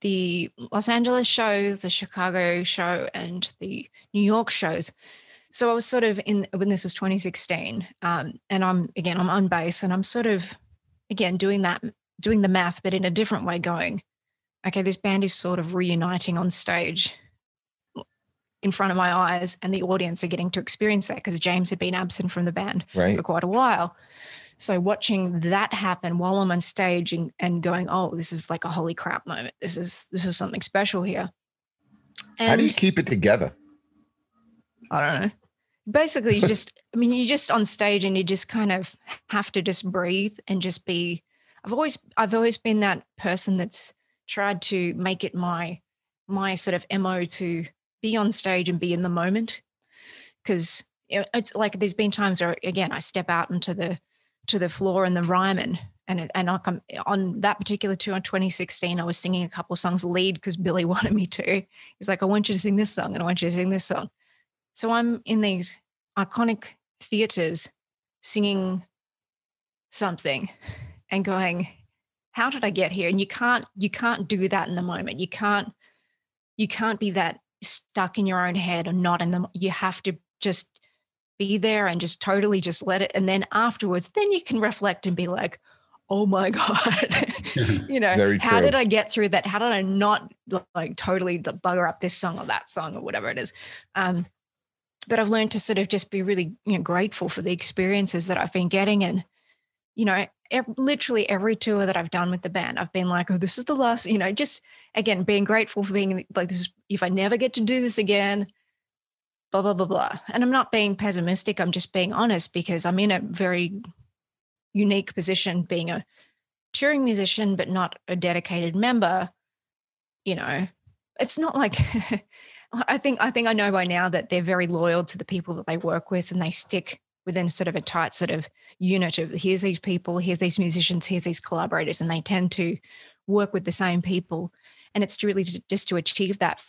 C: the Los Angeles show, the Chicago show, and the New York shows. So I was sort of in when this was 2016, um, and I'm again I'm on bass, and I'm sort of again doing that doing the math, but in a different way, going, okay, this band is sort of reuniting on stage in front of my eyes, and the audience are getting to experience that because James had been absent from the band right. for quite a while. So watching that happen while I'm on stage and, and going, oh, this is like a holy crap moment. This is this is something special here.
A: And How do you keep it together?
C: I don't know. Basically, you [laughs] just, I mean, you just on stage and you just kind of have to just breathe and just be I've always I've always been that person that's tried to make it my my sort of mo to be on stage and be in the moment because it's like there's been times where again I step out into the to the floor and the Ryman And and I'm, on that particular tour in 2016, I was singing a couple songs lead because Billy [laughs] wanted me to. He's like, I want you to sing this song and I want you to sing this song. So I'm in these iconic theaters singing something and going, how did I get here? And you can't you can't do that in the moment. You can't you can't be that stuck in your own head or not in the you have to just be there and just totally just let it. And then afterwards then you can reflect and be like oh my [laughs] god. [laughs] You know how did i get through that? How did i not like totally bugger up this song or that song or whatever it is? Um but i've learned to sort of just be really you know grateful for the experiences that i've been getting and you know literally every tour that i've done with the band i've been like oh this is the last you know just again being grateful for being like this is if i never get to do this again blah blah blah blah. And i'm not being pessimistic i'm just being honest because i'm in a very unique position being a touring musician but not a dedicated member you know. It's not like [laughs] i think i think i know by now that they're very loyal to the people that they work with and they stick within sort of a tight sort of unit of here's these people here's these musicians here's these collaborators and they tend to work with the same people and it's really just to achieve that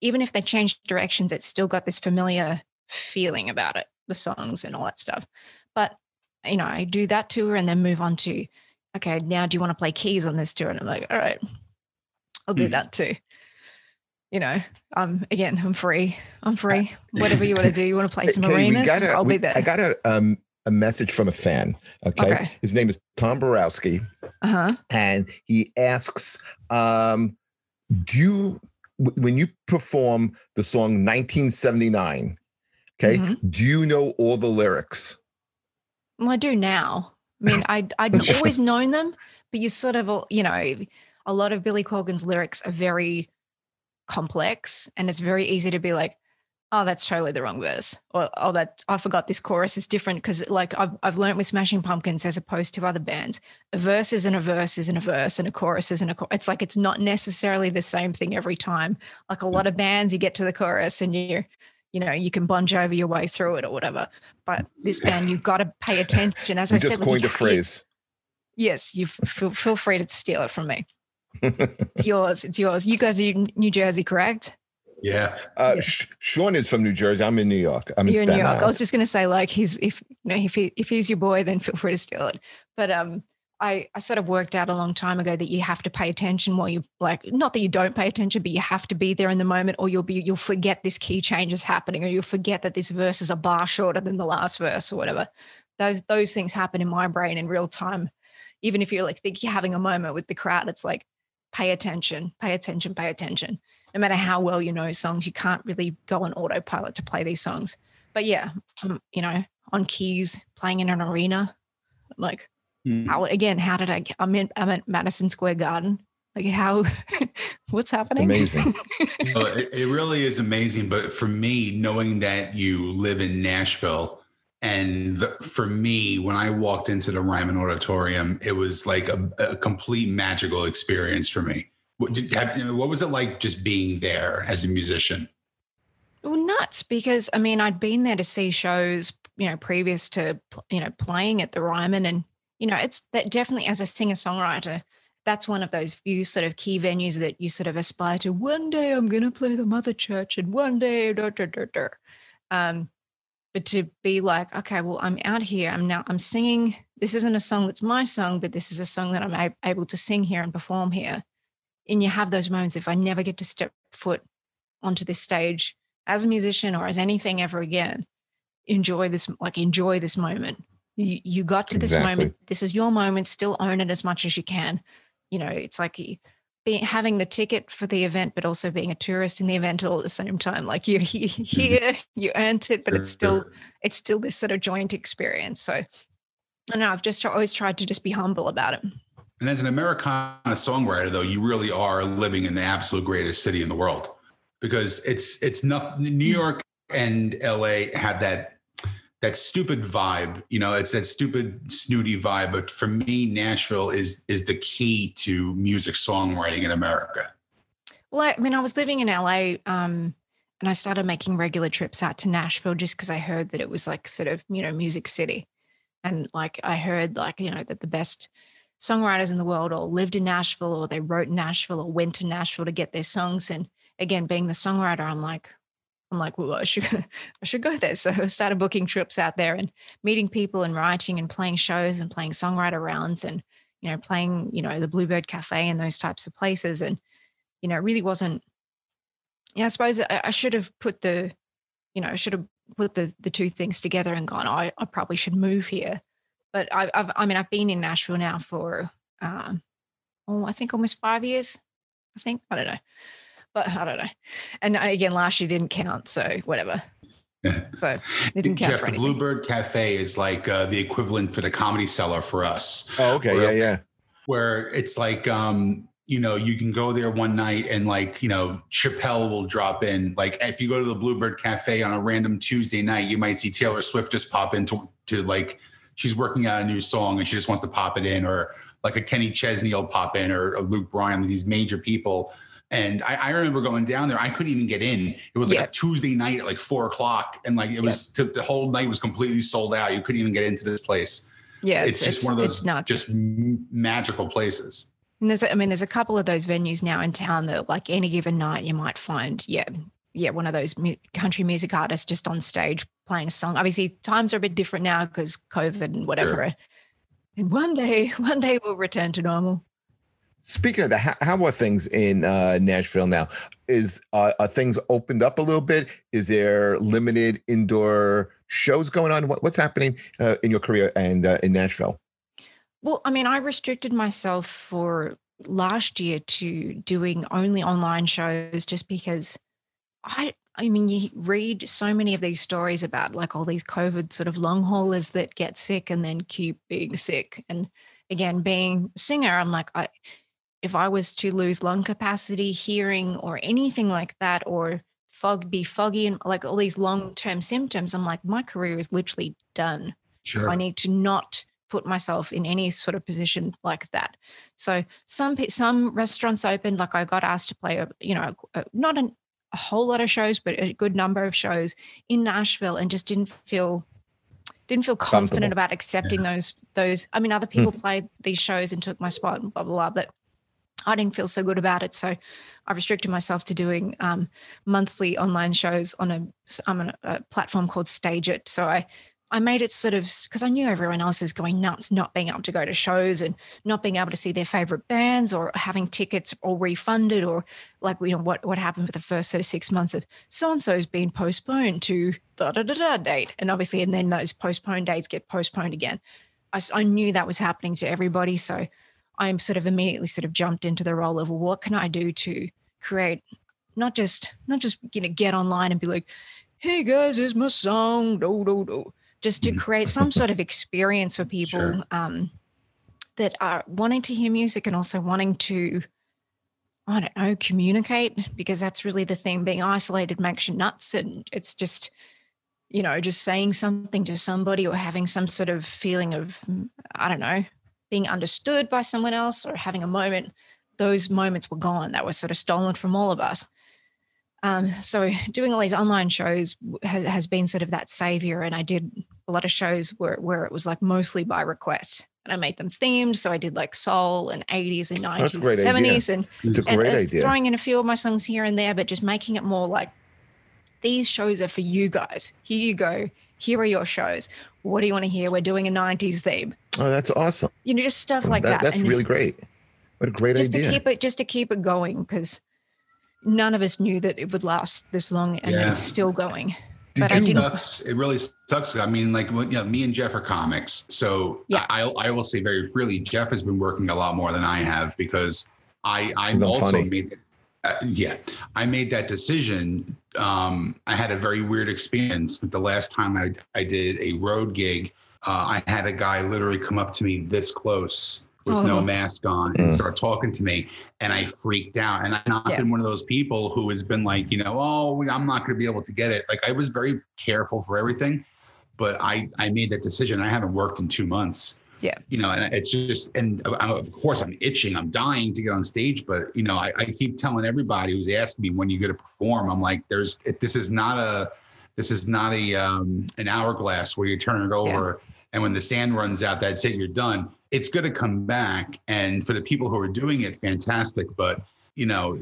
C: even if they change directions it's still got this familiar feeling about it the songs and all that stuff but you know, I do that tour and then move on to, okay, now do you want to play keys on this tour? And I'm like, all right, I'll do mm. that too. You know, um, again, I'm free. I'm free. [laughs] Whatever you want to do, you want to play some okay, arenas, gotta, I'll we, be there.
A: I got a um a message from a fan. Okay, okay. his name is Tom Borowski, uh-huh. and he asks, um, "Do you when you perform the song 1979?" Okay, mm-hmm. do you know all the lyrics?
C: Well, I do now. I mean, I I'd [laughs] always known them, but you sort of you know, a lot of Billy Corgan's lyrics are very complex, and it's very easy to be like, oh, that's totally the wrong verse, or oh, that I forgot this chorus is different because like I've I've learned with Smashing Pumpkins as opposed to other bands, a verse isn't a verse isn't a verse, and a chorus isn't a. chorus It's like it's not necessarily the same thing every time. Like a lot of bands, you get to the chorus and you're you know, you can bunge over your way through it or whatever. But this [laughs] band, you've got to pay attention. As
A: you
C: I
A: just
C: said,
A: coined like, a phrase.
C: yes, you feel, feel free to steal it from me. It's yours. It's yours. You guys are in New Jersey, correct?
B: Yeah.
A: Uh, yeah. Sean is from New Jersey. I'm in New York. I'm in, You're in New York. Island.
C: I was just going to say, like, he's if you know if he if he's your boy, then feel free to steal it. But um, I, I sort of worked out a long time ago that you have to pay attention while you like not that you don't pay attention, but you have to be there in the moment or you'll be you'll forget this key change is happening or you'll forget that this verse is a bar shorter than the last verse or whatever. Those those things happen in my brain in real time. Even if you're like think you're having a moment with the crowd, it's like pay attention, pay attention, pay attention. No matter how well you know songs, you can't really go on autopilot to play these songs. But yeah, um, you know, on keys, playing in an arena, like Mm. How again? How did I? I'm in. I'm at Madison Square Garden. Like how? [laughs] what's happening?
A: Amazing. [laughs]
B: well, it, it really is amazing. But for me, knowing that you live in Nashville, and the, for me, when I walked into the Ryman Auditorium, it was like a, a complete magical experience for me. What, did, have, what was it like just being there as a musician?
C: Well, nuts because I mean I'd been there to see shows, you know, previous to you know playing at the Ryman, and you know, it's that definitely as a singer songwriter, that's one of those few sort of key venues that you sort of aspire to. One day I'm going to play the mother church, and one day, da, da, da, da. Um, but to be like, okay, well, I'm out here. I'm now I'm singing. This isn't a song that's my song, but this is a song that I'm able to sing here and perform here. And you have those moments. If I never get to step foot onto this stage as a musician or as anything ever again, enjoy this. Like enjoy this moment you, you got to this exactly. moment. This is your moment. Still own it as much as you can. You know, it's like being having the ticket for the event, but also being a tourist in the event all at the same time. Like you're [laughs] mm-hmm. here, you earned it, but it's still it's still this sort of joint experience. So I know I've just always tried to just be humble about it.
B: And as an Americana songwriter, though, you really are living in the absolute greatest city in the world because it's it's nothing. New. York and LA have that that stupid vibe you know it's that stupid snooty vibe. But for me nashville is is the key to music songwriting in america.
C: Well i, mean i was living in la um, and i started making regular trips out to nashville just because i heard that it was like sort of you know music city. And like I heard like you know that the best songwriters in the world all lived in Nashville or they wrote in Nashville or went to Nashville to get their songs. And again, being the songwriter, I'm like, I'm like, well, I should [laughs] I should go there. So I started booking trips out there and meeting people and writing and playing shows and playing songwriter rounds and you know playing you know the Bluebird Cafe and those types of places. And you know, it really wasn't. Yeah, I suppose I, I should have put the, you know, I should have put the the two things together and gone. I, I probably should move here. But I, I've I mean I've been in Nashville now for um, oh I think almost five years. I think I don't know but I don't know. And again, last year didn't count, so whatever. [laughs] So it didn't count
B: Jeff,
C: for
B: the. Bluebird Cafe is like uh, the equivalent for the Comedy Cellar for us,
A: Oh, okay.
B: Where-
A: Yeah, yeah.
B: where it's like, um, you know, you can go there one night and like, you know, Chappelle will drop in. Like, if you go to the Bluebird Cafe on a random Tuesday night, you might see Taylor Swift just pop into to like she's working out a new song and she just wants to pop it in, or like a Kenny Chesney will pop in, or a Luke Bryan, these major people. And I, I remember going down there. I couldn't even get in. It was like
C: Yeah.
B: a Tuesday night at like four o'clock, and like it was the whole night was completely sold out. You couldn't even get into this place.
C: yeah,
B: It's, just one of those
C: it's
B: just magical places.
C: And there's, I mean, there's a couple of those venues now in town that, like, any given night, you might find, yeah, yeah, one of those mu- country music artists just on stage playing a song. Obviously, times are a bit different now because COVID and whatever. And one day, [laughs] one day we'll return to normal.
A: Speaking of that, how, how are things in uh, Nashville now? Is uh, are things opened up a little bit? Is there limited indoor shows going on? What, what's happening uh, in your career and uh, in Nashville?
C: Well, I mean, I restricted myself for last year to doing only online shows just because I I mean, you read so many of these stories about like all these COVID sort of long haulers that get sick and then keep being sick. And again, being a singer, I'm like, I if I was to lose lung capacity, hearing, or anything like that, or fog be foggy and like all these long-term symptoms, I'm like, my career is literally done.
B: Sure.
C: I need to not put myself in any sort of position like that. So some some restaurants opened. Like I got asked to play a you know a, not an, a whole lot of shows, but a good number of shows in Nashville, and just didn't feel didn't feel confident about accepting those those. I mean, other hmm. people played these shows and took my spot and blah blah blah, but I didn't feel so good about it. So I restricted myself to doing um, monthly online shows on a I'm on a platform called StageIt. So I I made it sort of because I knew everyone else is going nuts, not being able to go to shows and not being able to see their favorite bands or having tickets all refunded or like you know what what happened for the first sort of six months of so and so's been postponed to da da da da date, and obviously and then those postponed dates get postponed again. I, I knew that was happening to everybody, so I'm sort of immediately sort of jumped into the role of well, what can I do to create not just not just you know get online and be like, hey guys, here's my song, do do do, just to
B: Mhm.
C: create some sort of experience for people
B: Sure.
C: um, that are wanting to hear music and also wanting to. I don't know, communicate because that's really the thing. Being isolated makes you nuts. And it's just, you know, just saying something to somebody or having some sort of feeling of, mm, I don't know, being understood by someone else or having a moment. Those moments were gone. That was sort of stolen from all of us. Um, so doing all these online shows has, has been sort of that savior. And I did a lot of shows where, where it was like mostly by request. And I made them themed. So I did like soul and 80s and 90s and
A: great idea.
C: 70s and and,
A: idea.
C: Throwing in a few of my songs here and there, but just making it more like these shows are for you guys. Here you go. Here are your shows. What do you want to hear? We're doing a 90s theme.
A: Oh, that's awesome.
C: You know, just stuff like
A: That-
C: that.
A: That's
C: And
A: really great. What a great
C: just
A: idea.
C: to keep it just to keep it going because none of us knew that it would last this long and
B: Yeah.
C: it's still going.
A: Did
C: but
B: it sucks. It really sucks. I mean, like, when- you know, me and Jeff are comics, so
C: Yeah.
B: I, I will say very freely, Jeff has been working a lot more than I have because I I've
A: I'm
B: also
A: funny.
B: made uh, yeah I made that decision. Um, I had a very weird experience the last time I I did a road gig. Uh, I had a guy literally come up to me this close with no
C: Oh.
B: mask on and
A: Mm.
B: start talking to me, and I freaked out. And I've not
C: Yeah.
B: been one of those people who has been like, you know, oh, I'm not going to be able to get it. Like I was very careful for everything, but I I made that decision. I haven't worked in two months.
C: Yeah.
B: You know, and it's just, and I, of course I'm itching. I'm dying to get on stage, but you know, I, I keep telling everybody who's asking me when you're going to perform. I'm like, there's, this is not a, this is not a um, an hourglass where you turn it over and when the sand runs out, that's it, you're done. It's going to come back. And for the people who are doing it, fantastic. But you know,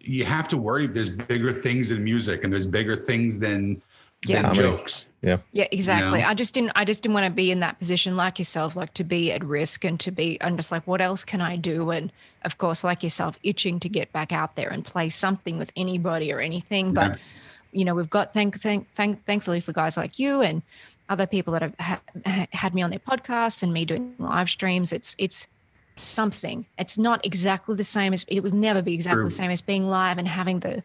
B: you have to worry. There's bigger things in music, and there's bigger things than yeah. than jokes.
A: Yeah.
C: Yeah, exactly. You know? I just didn't I just didn't want to be in that position like yourself, like to be at risk and to be I'm just like, what else can I do? And of course, like yourself, itching to get back out there and play something with anybody or anything. But yeah. you know, we've got thank, thank, thank thankfully for guys like you and other people that have ha- had me on their podcasts and me doing live streams. It's it's something. It's not exactly the same as it would never be exactly True. the same as being live and having the,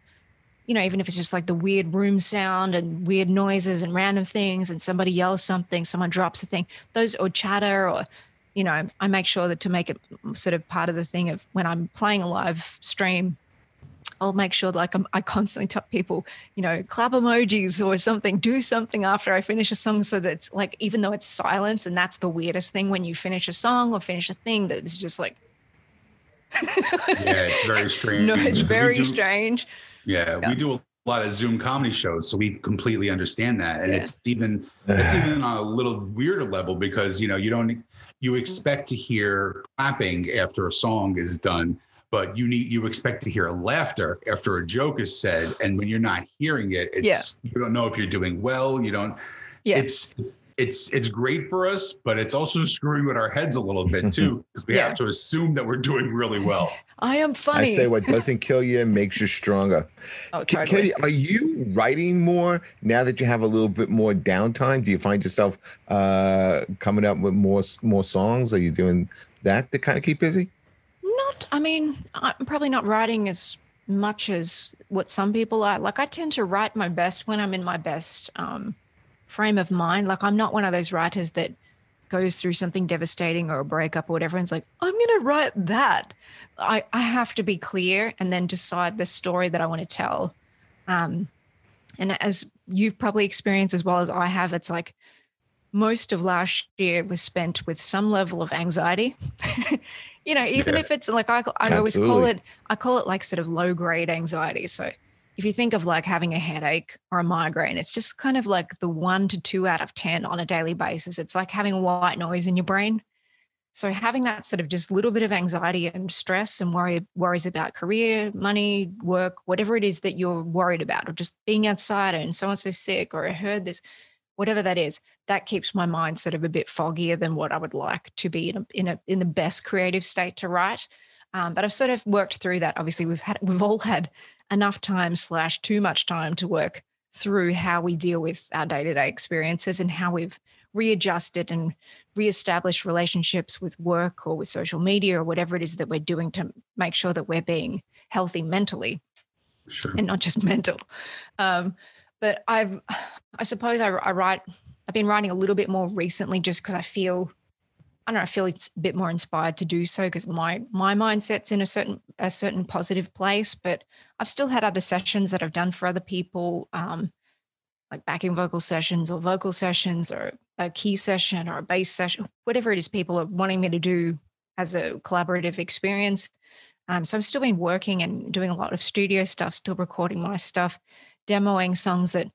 C: you know, even if it's just like the weird room sound and weird noises and random things and somebody yells something, someone drops a thing, those or chatter or, you know, I make sure that to make it sort of part of the thing of when I'm playing a live stream, I'll make sure like I'm, i constantly tell people, you know, clap emojis or something, do something after I finish a song so that like, even though it's silence, and that's the weirdest thing when you finish a song or finish a thing that it's just like.
B: yeah, it's very [laughs] strange.
C: No, it's very do, strange.
B: Yeah, yeah, we do a lot of Zoom comedy shows, so we completely understand that, and yeah. it's even it's even on a little weirder level because you know you don't you expect to hear clapping after a song is done but you need you expect to hear laughter after a joke is said and when you're not hearing it it's yeah. you don't know if you're doing well you don't yeah. it's it's it's great for us but it's also screwing with our heads a little bit mm-hmm. too because we yeah. have to assume that we're doing really well
C: i am funny
A: i say what doesn't kill you makes you stronger oh, katie are you writing more now that you have a little bit more downtime do you find yourself uh coming up with more more songs are you doing that to kind of keep busy Not.
C: I mean, I'm probably not writing as much as what some people are. Like, I tend to write my best when I'm in my best um, frame of mind. Like, I'm not one of those writers that goes through something devastating or a breakup or whatever and it's like, I'm going to write that. I, I have to be clear and then decide the story that I want to tell. Um, and as you've probably experienced as well as I have, it's like most of last year was spent with some level of anxiety. [laughs] you know, even yeah. if it's like I, I always call it, I call it like sort of low grade anxiety. So if you think of like having a headache or a migraine, it's just kind of like the one to two out of 10 on a daily basis. It's like having white noise in your brain. So having that sort of just little bit of anxiety and stress and worry worries about career, money, work, whatever it is that you're worried about, or just being outside and so and so sick, or I heard this, whatever that is, that keeps my mind sort of a bit foggier than what I would like to be in a, in a in the best creative state to write. Um, but I've sort of worked through that. Obviously, we've had we've all had enough time slash too much time to work through how we deal with our day to day experiences and how we've readjusted and reestablished relationships with work or with social media or whatever it is that we're doing to make sure that we're being healthy mentally sure. and not just [laughs] mental. Um, but I've, I suppose I, I write, I've been writing a little bit more recently just because I feel, I don't know, I feel it's a bit more inspired to do so because my my mindset's in a certain a certain positive place. But I've still had other sessions that I've done for other people, um, like backing vocal sessions or vocal sessions or a key session or a bass session, whatever it is people are wanting me to do as a collaborative experience. Um, so I've still been working and doing a lot of studio stuff, still recording my stuff demoing songs that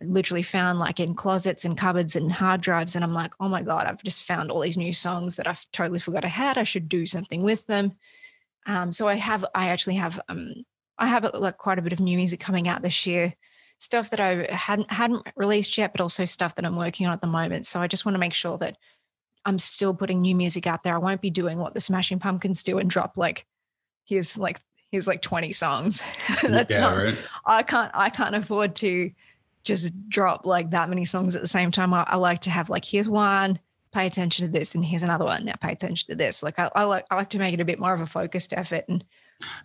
C: literally found like in closets and cupboards and hard drives. And I'm like, oh my God, I've just found all these new songs that I've totally forgot I had. I should do something with them. Um, so I have, I actually have, um, I have like quite a bit of new music coming out this year, stuff that I hadn't hadn't released yet, but also stuff that I'm working on at the moment. So I just want to make sure that I'm still putting new music out there. I won't be doing what the Smashing Pumpkins do and drop like here's like here's like 20 songs. [laughs] That's yeah, not right? I can't I can't afford to just drop like that many songs at the same time. I, I, like to have like here's one, pay attention to this, and here's another one. Now pay attention to this. Like I, I like I like to make it a bit more of a focused effort. And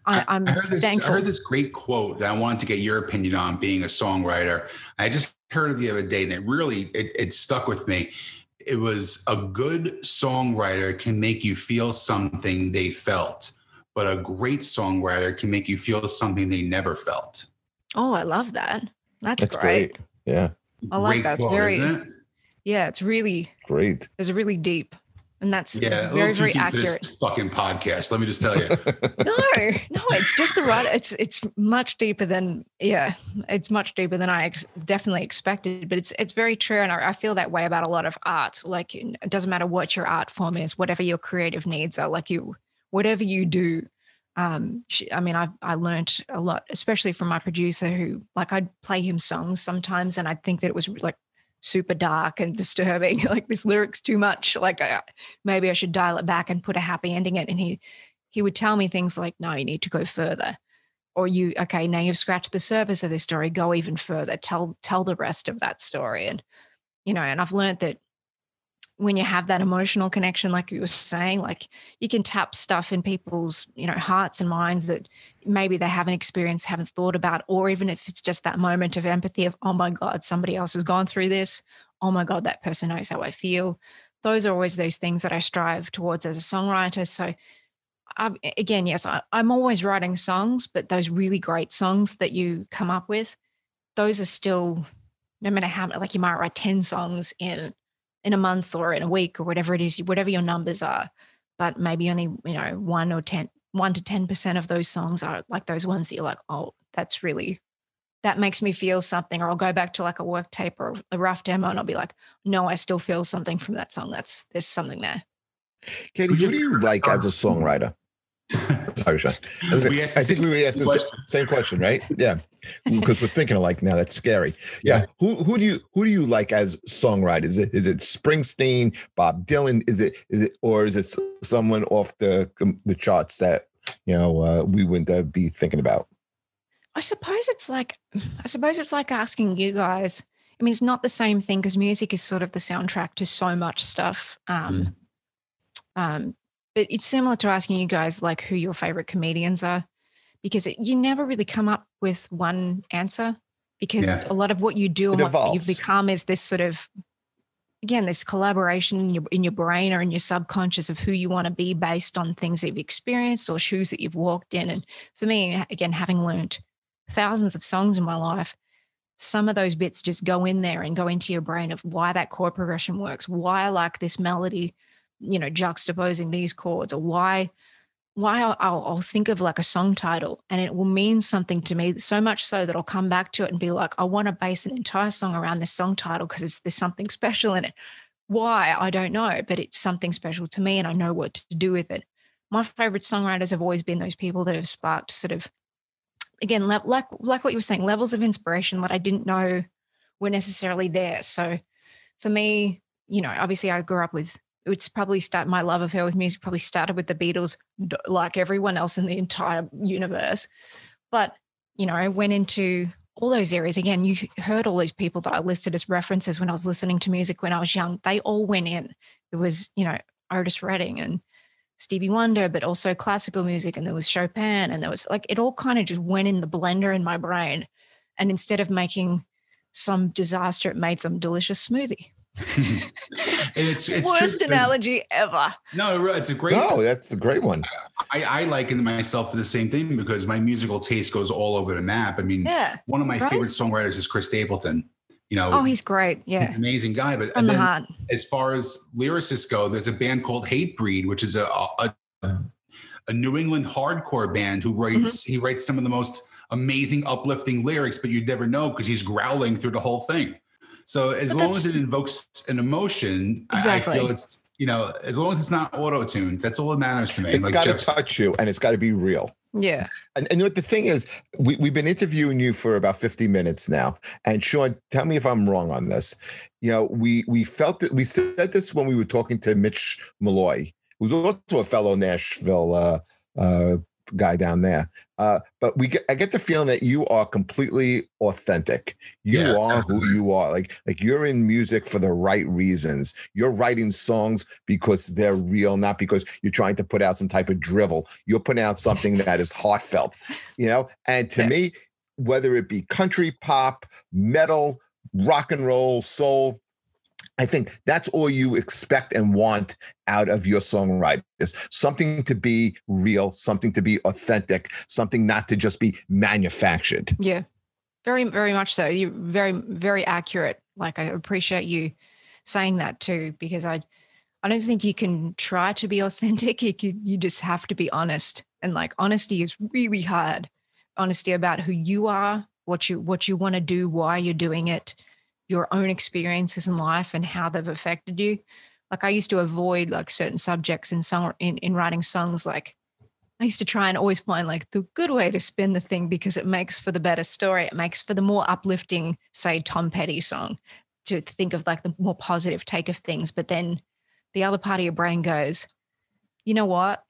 C: I, am
B: heard this,
C: thankful.
B: I heard this great quote that I wanted to get your opinion on being a songwriter. I just heard it the other day and it really it, it stuck with me. It was a good songwriter can make you feel something they felt but a great songwriter can make you feel something they never felt.
C: Oh, I love that. That's, That's great. great.
A: Yeah.
C: I like that. It's very, it? yeah, it's really
A: great.
C: It's really deep. and that's
B: Yeah,
C: it's very
B: little too
C: very
B: deep for this
C: accurate.
B: fucking podcast. Let me just tell you. [laughs]
C: no, no, it's just the right. It's it's much deeper than yeah, it's much deeper than I ex- definitely expected. But it's it's very true, and I, I feel that way about a lot of art. Like it doesn't matter what your art form is, whatever your creative needs are. Like you, whatever you do. Um, she, I mean, I I learned a lot, especially from my producer, who like I'd play him songs sometimes, and I'd think that it was like super dark and disturbing. [laughs] like this lyric's too much. Like I, maybe I should dial it back and put a happy ending in. And he he would tell me things like, no, you need to go further. Or you, okay, now you've scratched the surface of this story, go even further, tell, tell the rest of that story. And, you know, and I've learned that when you have that emotional connection, like you were saying, like you can tap stuff in people's, you know, hearts and minds that maybe they haven't experienced, haven't thought about, or even if it's just that moment of empathy of, oh my God, somebody else has gone through this. Oh my God, that person knows how I feel. Those are always those things that I strive towards as a songwriter. So um, again, yes, I, I'm always writing songs, but those really great songs that you come up with, those are still, no matter how, like you might write 10 songs in in a month or in a week or whatever it is, whatever your numbers are, but maybe only, you know, one or 10, one to 10% of those songs are like those ones that you're like, oh, that's really, that makes me feel something. Or I'll go back to like a work tape or a rough demo and I'll be like, no, I still feel something from that song. That's, there's something there.
A: Katie,
B: Would
A: who do you like as a
B: out-
A: songwiter? [laughs] Sorry, Sean. I, was-
B: We asked the
A: I think
B: same
A: we asked the
B: question.
A: same question, right? Yeah, because we're thinking alike now. That's scary. Yeah. Who who do you who do you like as songwriters? Is it is it Springsteen, Bob Dylan? Is it is it or is it someone off the the charts that you know uh, we wouldn't uh, be thinking about?
C: I suppose it's like I suppose it's like asking you guys. I mean, it's not the same thing because music is sort of the soundtrack to so much stuff. Um, um, but it's similar to asking you guys like who your favorite comedians are, because it, you never really come up with one answer. Because
B: Yeah.
C: a lot of what you do
A: It
C: and what you've become is this sort of again this collaboration in your in your brain or in your subconscious of who you want to be based on things that you've experienced or shoes that you've walked in. And for me, again, having learned thousands of songs in my life, some of those bits just go in there and go into your brain of why that chord progression works, why I like this melody, you know, juxtaposing these chords, or why why I'll, I'll, think of like a song title and it will mean something to me so much so that I'll come back to it and be like, I want to base an entire song around this song title because there's something special in it. Why I don't know, but it's something special to me and I know what to do with it. My favorite songwriters have always been those people that have sparked sort of again, like like what you were saying, levels of inspiration that I didn't know were necessarily there. So for me, you know, obviously I grew up with it's probably start my love affair with music probably started with the Beatles, like everyone else in the entire universe. But you know, I went into all those areas again. You heard all those people that I listed as references when I was listening to music when I was young. They all went in. It was you know Otis Redding and Stevie Wonder, but also classical music, and there was Chopin, and there was like it all kind of just went in the blender in my brain. And instead of making some disaster, it made some delicious smoothie. [laughs]
B: and it's it's
C: Worst
B: true.
C: analogy ever.
B: No, it's a great.
A: No, that's a great one.
B: I, I liken myself to the same thing because my musical taste goes all over the map. I mean,
C: Yeah.
B: one of my
C: Right.
B: favorite songwriters is Chris Stapleton. You know,
C: Oh, he's great. Yeah.
B: amazing guy. But
C: From
B: and
C: the
B: then
C: heart.
B: as far as lyricists go, there's a band called Hatebreed, which is a a, a New England hardcore band who writes mm-hmm. he writes some of the most amazing, uplifting lyrics, but you'd never know because he's growling through the whole thing. So as
C: But
B: long as it invokes an emotion, I- I feel it's you know, as long as it's not auto tuned, that's all that matters to me.
A: It's
B: like
A: got to
B: Jeff
A: touch you, and it's got to be real.
C: Yeah.
A: And, and what the thing is, we, we've been interviewing you for about 50 minutes now. And Sean, tell me if I'm wrong on this. You know, we we felt that we said this when we were talking to Mitch Malloy, who's also a fellow Nashville uh, uh, guy down there. Uh, but we get I get the feeling that you are completely authentic. You
B: Yeah,
A: are who you are. Like like you're in music for the right reasons. You're writing songs because they're real, not because you're trying to put out some type of drivel. You're putting out something that is heartfelt, you know. And to
C: Yeah.
A: me, whether it be country, pop, metal, rock and roll, soul, I think that's all you expect and want out of your songwriters. Something to be real, something to be authentic, something not to just be manufactured.
C: Yeah. Very, very much so. You're very, very accurate. Like I appreciate you saying that too, because I I don't think you can try to be [laughs] authentic. You, you just have to be honest. And like honesty is really hard. Honesty about who you are, what you what you want to do, why you're doing it, your own experiences in life and how they've affected you. Like I used to avoid like certain subjects in song in, in writing songs. Like I used to try and always find like the good way to spin the thing because it makes for the better story. It makes for the more uplifting, say, Tom Petty song to think of like the more positive take of things. But then the other part of your brain goes, you know what?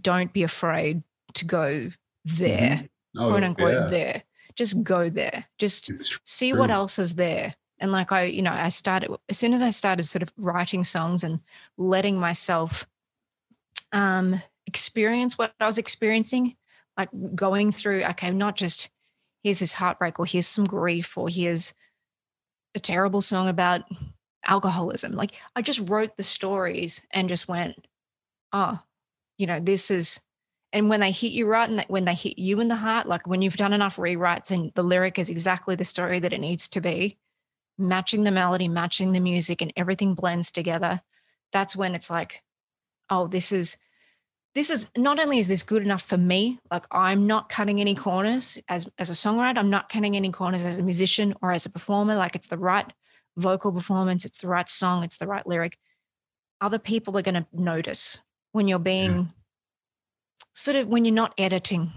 C: don't be afraid to go there, mm-hmm. oh, quote unquote, yeah. there. Just go there. Just see what else is there. And like I, you know, I started as soon as I started sort of writing songs and letting myself um, experience what I was experiencing, like going through, okay, not just here's this heartbreak or here's some grief or here's a terrible song about alcoholism. Like I just wrote the stories and just went, oh, you know, this is, and when they hit you right and when they hit you in the heart, like when you've done enough rewrites and the lyric is exactly the story that it needs to be, matching the melody, matching the music, and everything blends together, that's when it's like, oh, this is this is not only is this good enough for me, like I'm not cutting any corners as as a songwriter, I'm not cutting any corners as a musician or as a performer. Like it's the right vocal performance, it's the right song, it's the right lyric, other people are going to notice when you're being yeah. sort of when you're not editing.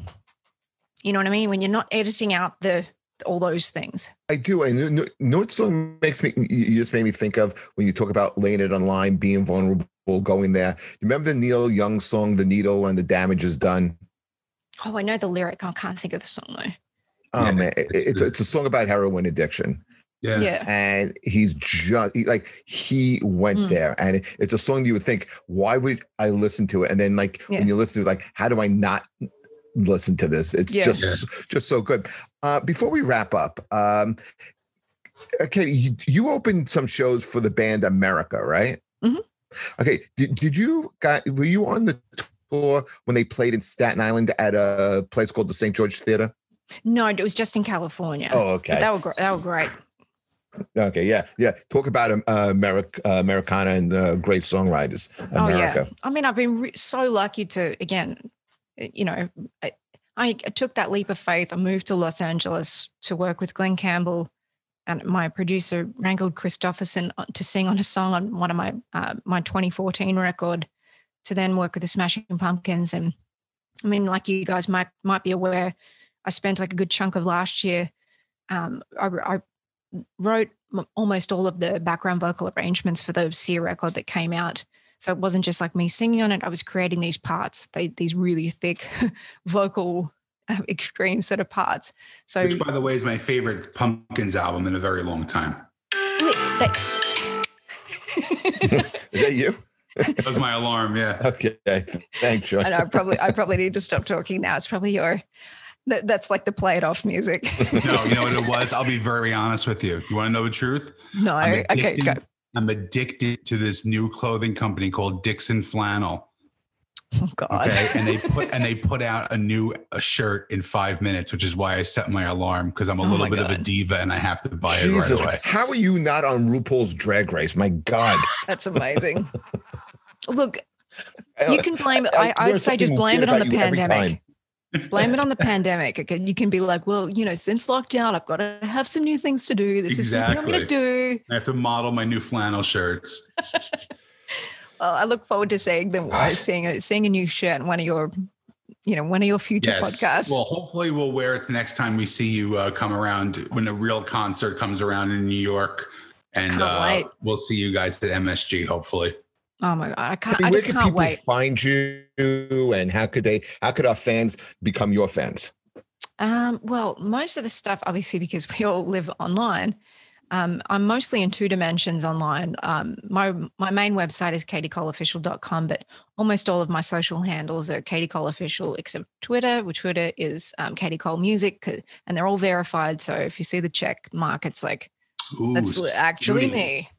C: You know what I mean? When you're not editing out the all those things.
A: I do. I know, know what song makes me. You just made me think of when you talk about laying it online, being vulnerable, going there. You remember the Neil Young song, "The Needle and the Damage Is Done."
C: Oh, I know the lyric. I can't think of the song though.
A: Oh yeah, man, it's, it's, it's a song about heroin addiction.
B: Yeah. yeah.
A: And he's just he, like he went mm. there, and it's a song you would think, why would I listen to it? And then like yeah. when you listen to it, like, how do I not listen to this? It's yeah. just just so good. Uh, before we wrap up, um, okay, you, you opened some shows for the band America, right?
C: Mm-hmm.
A: Okay, did, did you got were you on the tour when they played in Staten Island at a place called the St. George Theater?
C: No, it was just in California.
A: Oh, okay.
C: But that were that were great.
A: Okay, yeah, yeah. Talk about um, uh, America, uh, Americana and uh, great songwriters. America.
C: Oh yeah. I mean, I've been re- so lucky to again, you know, I, I took that leap of faith. I moved to Los Angeles to work with Glen Campbell and my producer Rangel Christofferson uh, to sing on a song on one of my uh, my 2014 record. To then work with the Smashing Pumpkins, and I mean, like you guys might might be aware, I spent like a good chunk of last year. Um, I, I wrote almost all of the background vocal arrangements for the Cyr record that came out. So it wasn't just like me singing on it. I was creating these parts, they, these really thick [laughs] vocal uh, extreme sort of parts. So,
B: which, by the way, is my favorite Pumpkins album in a very long time.
A: is that you?
B: that was my alarm. Yeah.
A: Okay. Thanks, Sean.
C: I know. I probably I probably need to stop talking now. It's probably your that, that's like the play it off music.
B: no, you know what it [laughs] was? I'll be very honest with you. You want to know the truth?
C: No. I Okay, go.
B: I'm addicted to this new clothing company called Dixxon Flannel.
C: Oh God.
B: Okay. And they put [laughs] and they put out a new a shirt in five minutes, which is why I set my alarm because I'm a oh little bit God. of a diva and I have to buy Jesus, it right away.
A: How are you not on RuPaul's Drag Race? My God. [laughs]
C: That's amazing. [laughs] Look, you uh, can blame. I, I, would say just blame it on the pandemic. Blame it on the pandemic. Okay, you can be like, well, you know, since lockdown, I've got to have some new things to do. This exactly. is something I'm going to do.
B: I have to model my new flannel shirts. [laughs]
C: well, I look forward to seeing them, seeing a, seeing a new shirt in one of your, you know, one of your future yes. podcasts.
B: Well, hopefully we'll wear it the next time we see you uh, come around when a real concert comes around in New York, and uh, we'll see you guys at MSG. Hopefully.
C: Oh my god, I can't. I, mean, I just can't wait.
A: Find you, and how could they? How could our fans become your fans?
C: Um, well, most of the stuff, obviously, because we all live online. Um, I'm mostly in two dimensions online. Um, my my main website is katiecoleofficial.com, but almost all of my social handles are Katie Cole Official, except Twitter, which Twitter is um, Katie Cole Music, and they're all verified. So if you see the check mark, it's like Ooh, that's actually me.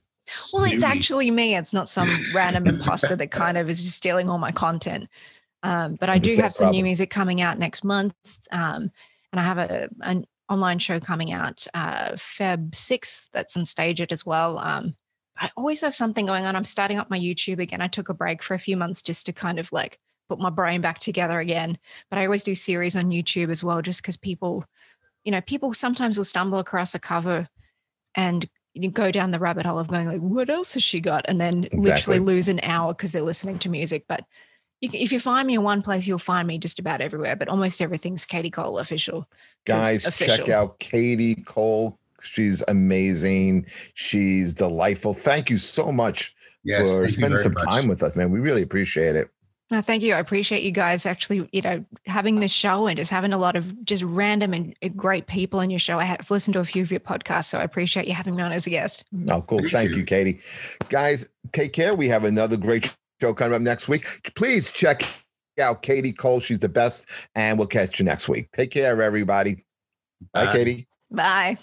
C: Well, it's actually me. It's not some random imposter that kind of is just stealing all my content. Um, but I do have some problem. new music coming out next month. Um, and I have a, an online show coming out uh, Feb 6th that's on StageIt as well. Um, I always have something going on. I'm starting up my YouTube again. I took a break for a few months just to kind of like put my brain back together again. But I always do series on YouTube as well, just because people, you know, people sometimes will stumble across a cover and you go down the rabbit hole of going like, what else has she got? And then
A: Exactly.
C: literally lose an hour because they're listening to music. But you, if you find me in one place, you'll find me just about everywhere. But almost everything's Katie Cole official.
A: Guys, check out Katie Cole. She's amazing. She's delightful. Thank you so much
B: Yes,
A: for spending some
B: much.
A: time with us, man. We really appreciate it.
C: No, thank you. I appreciate you guys actually, you know, having this show and just having a lot of just random and great people on your show. I have listened to a few of your podcasts, so I appreciate you having me on as a guest.
A: Oh, cool.
B: Thank
A: Thank
B: you.
A: you, Katie. Guys, take care. We have another great show coming up next week. Please check out Katie Cole. She's the best. And we'll catch you next week. Take care, everybody. Bye,
B: Bye.
A: Katie.
C: Bye.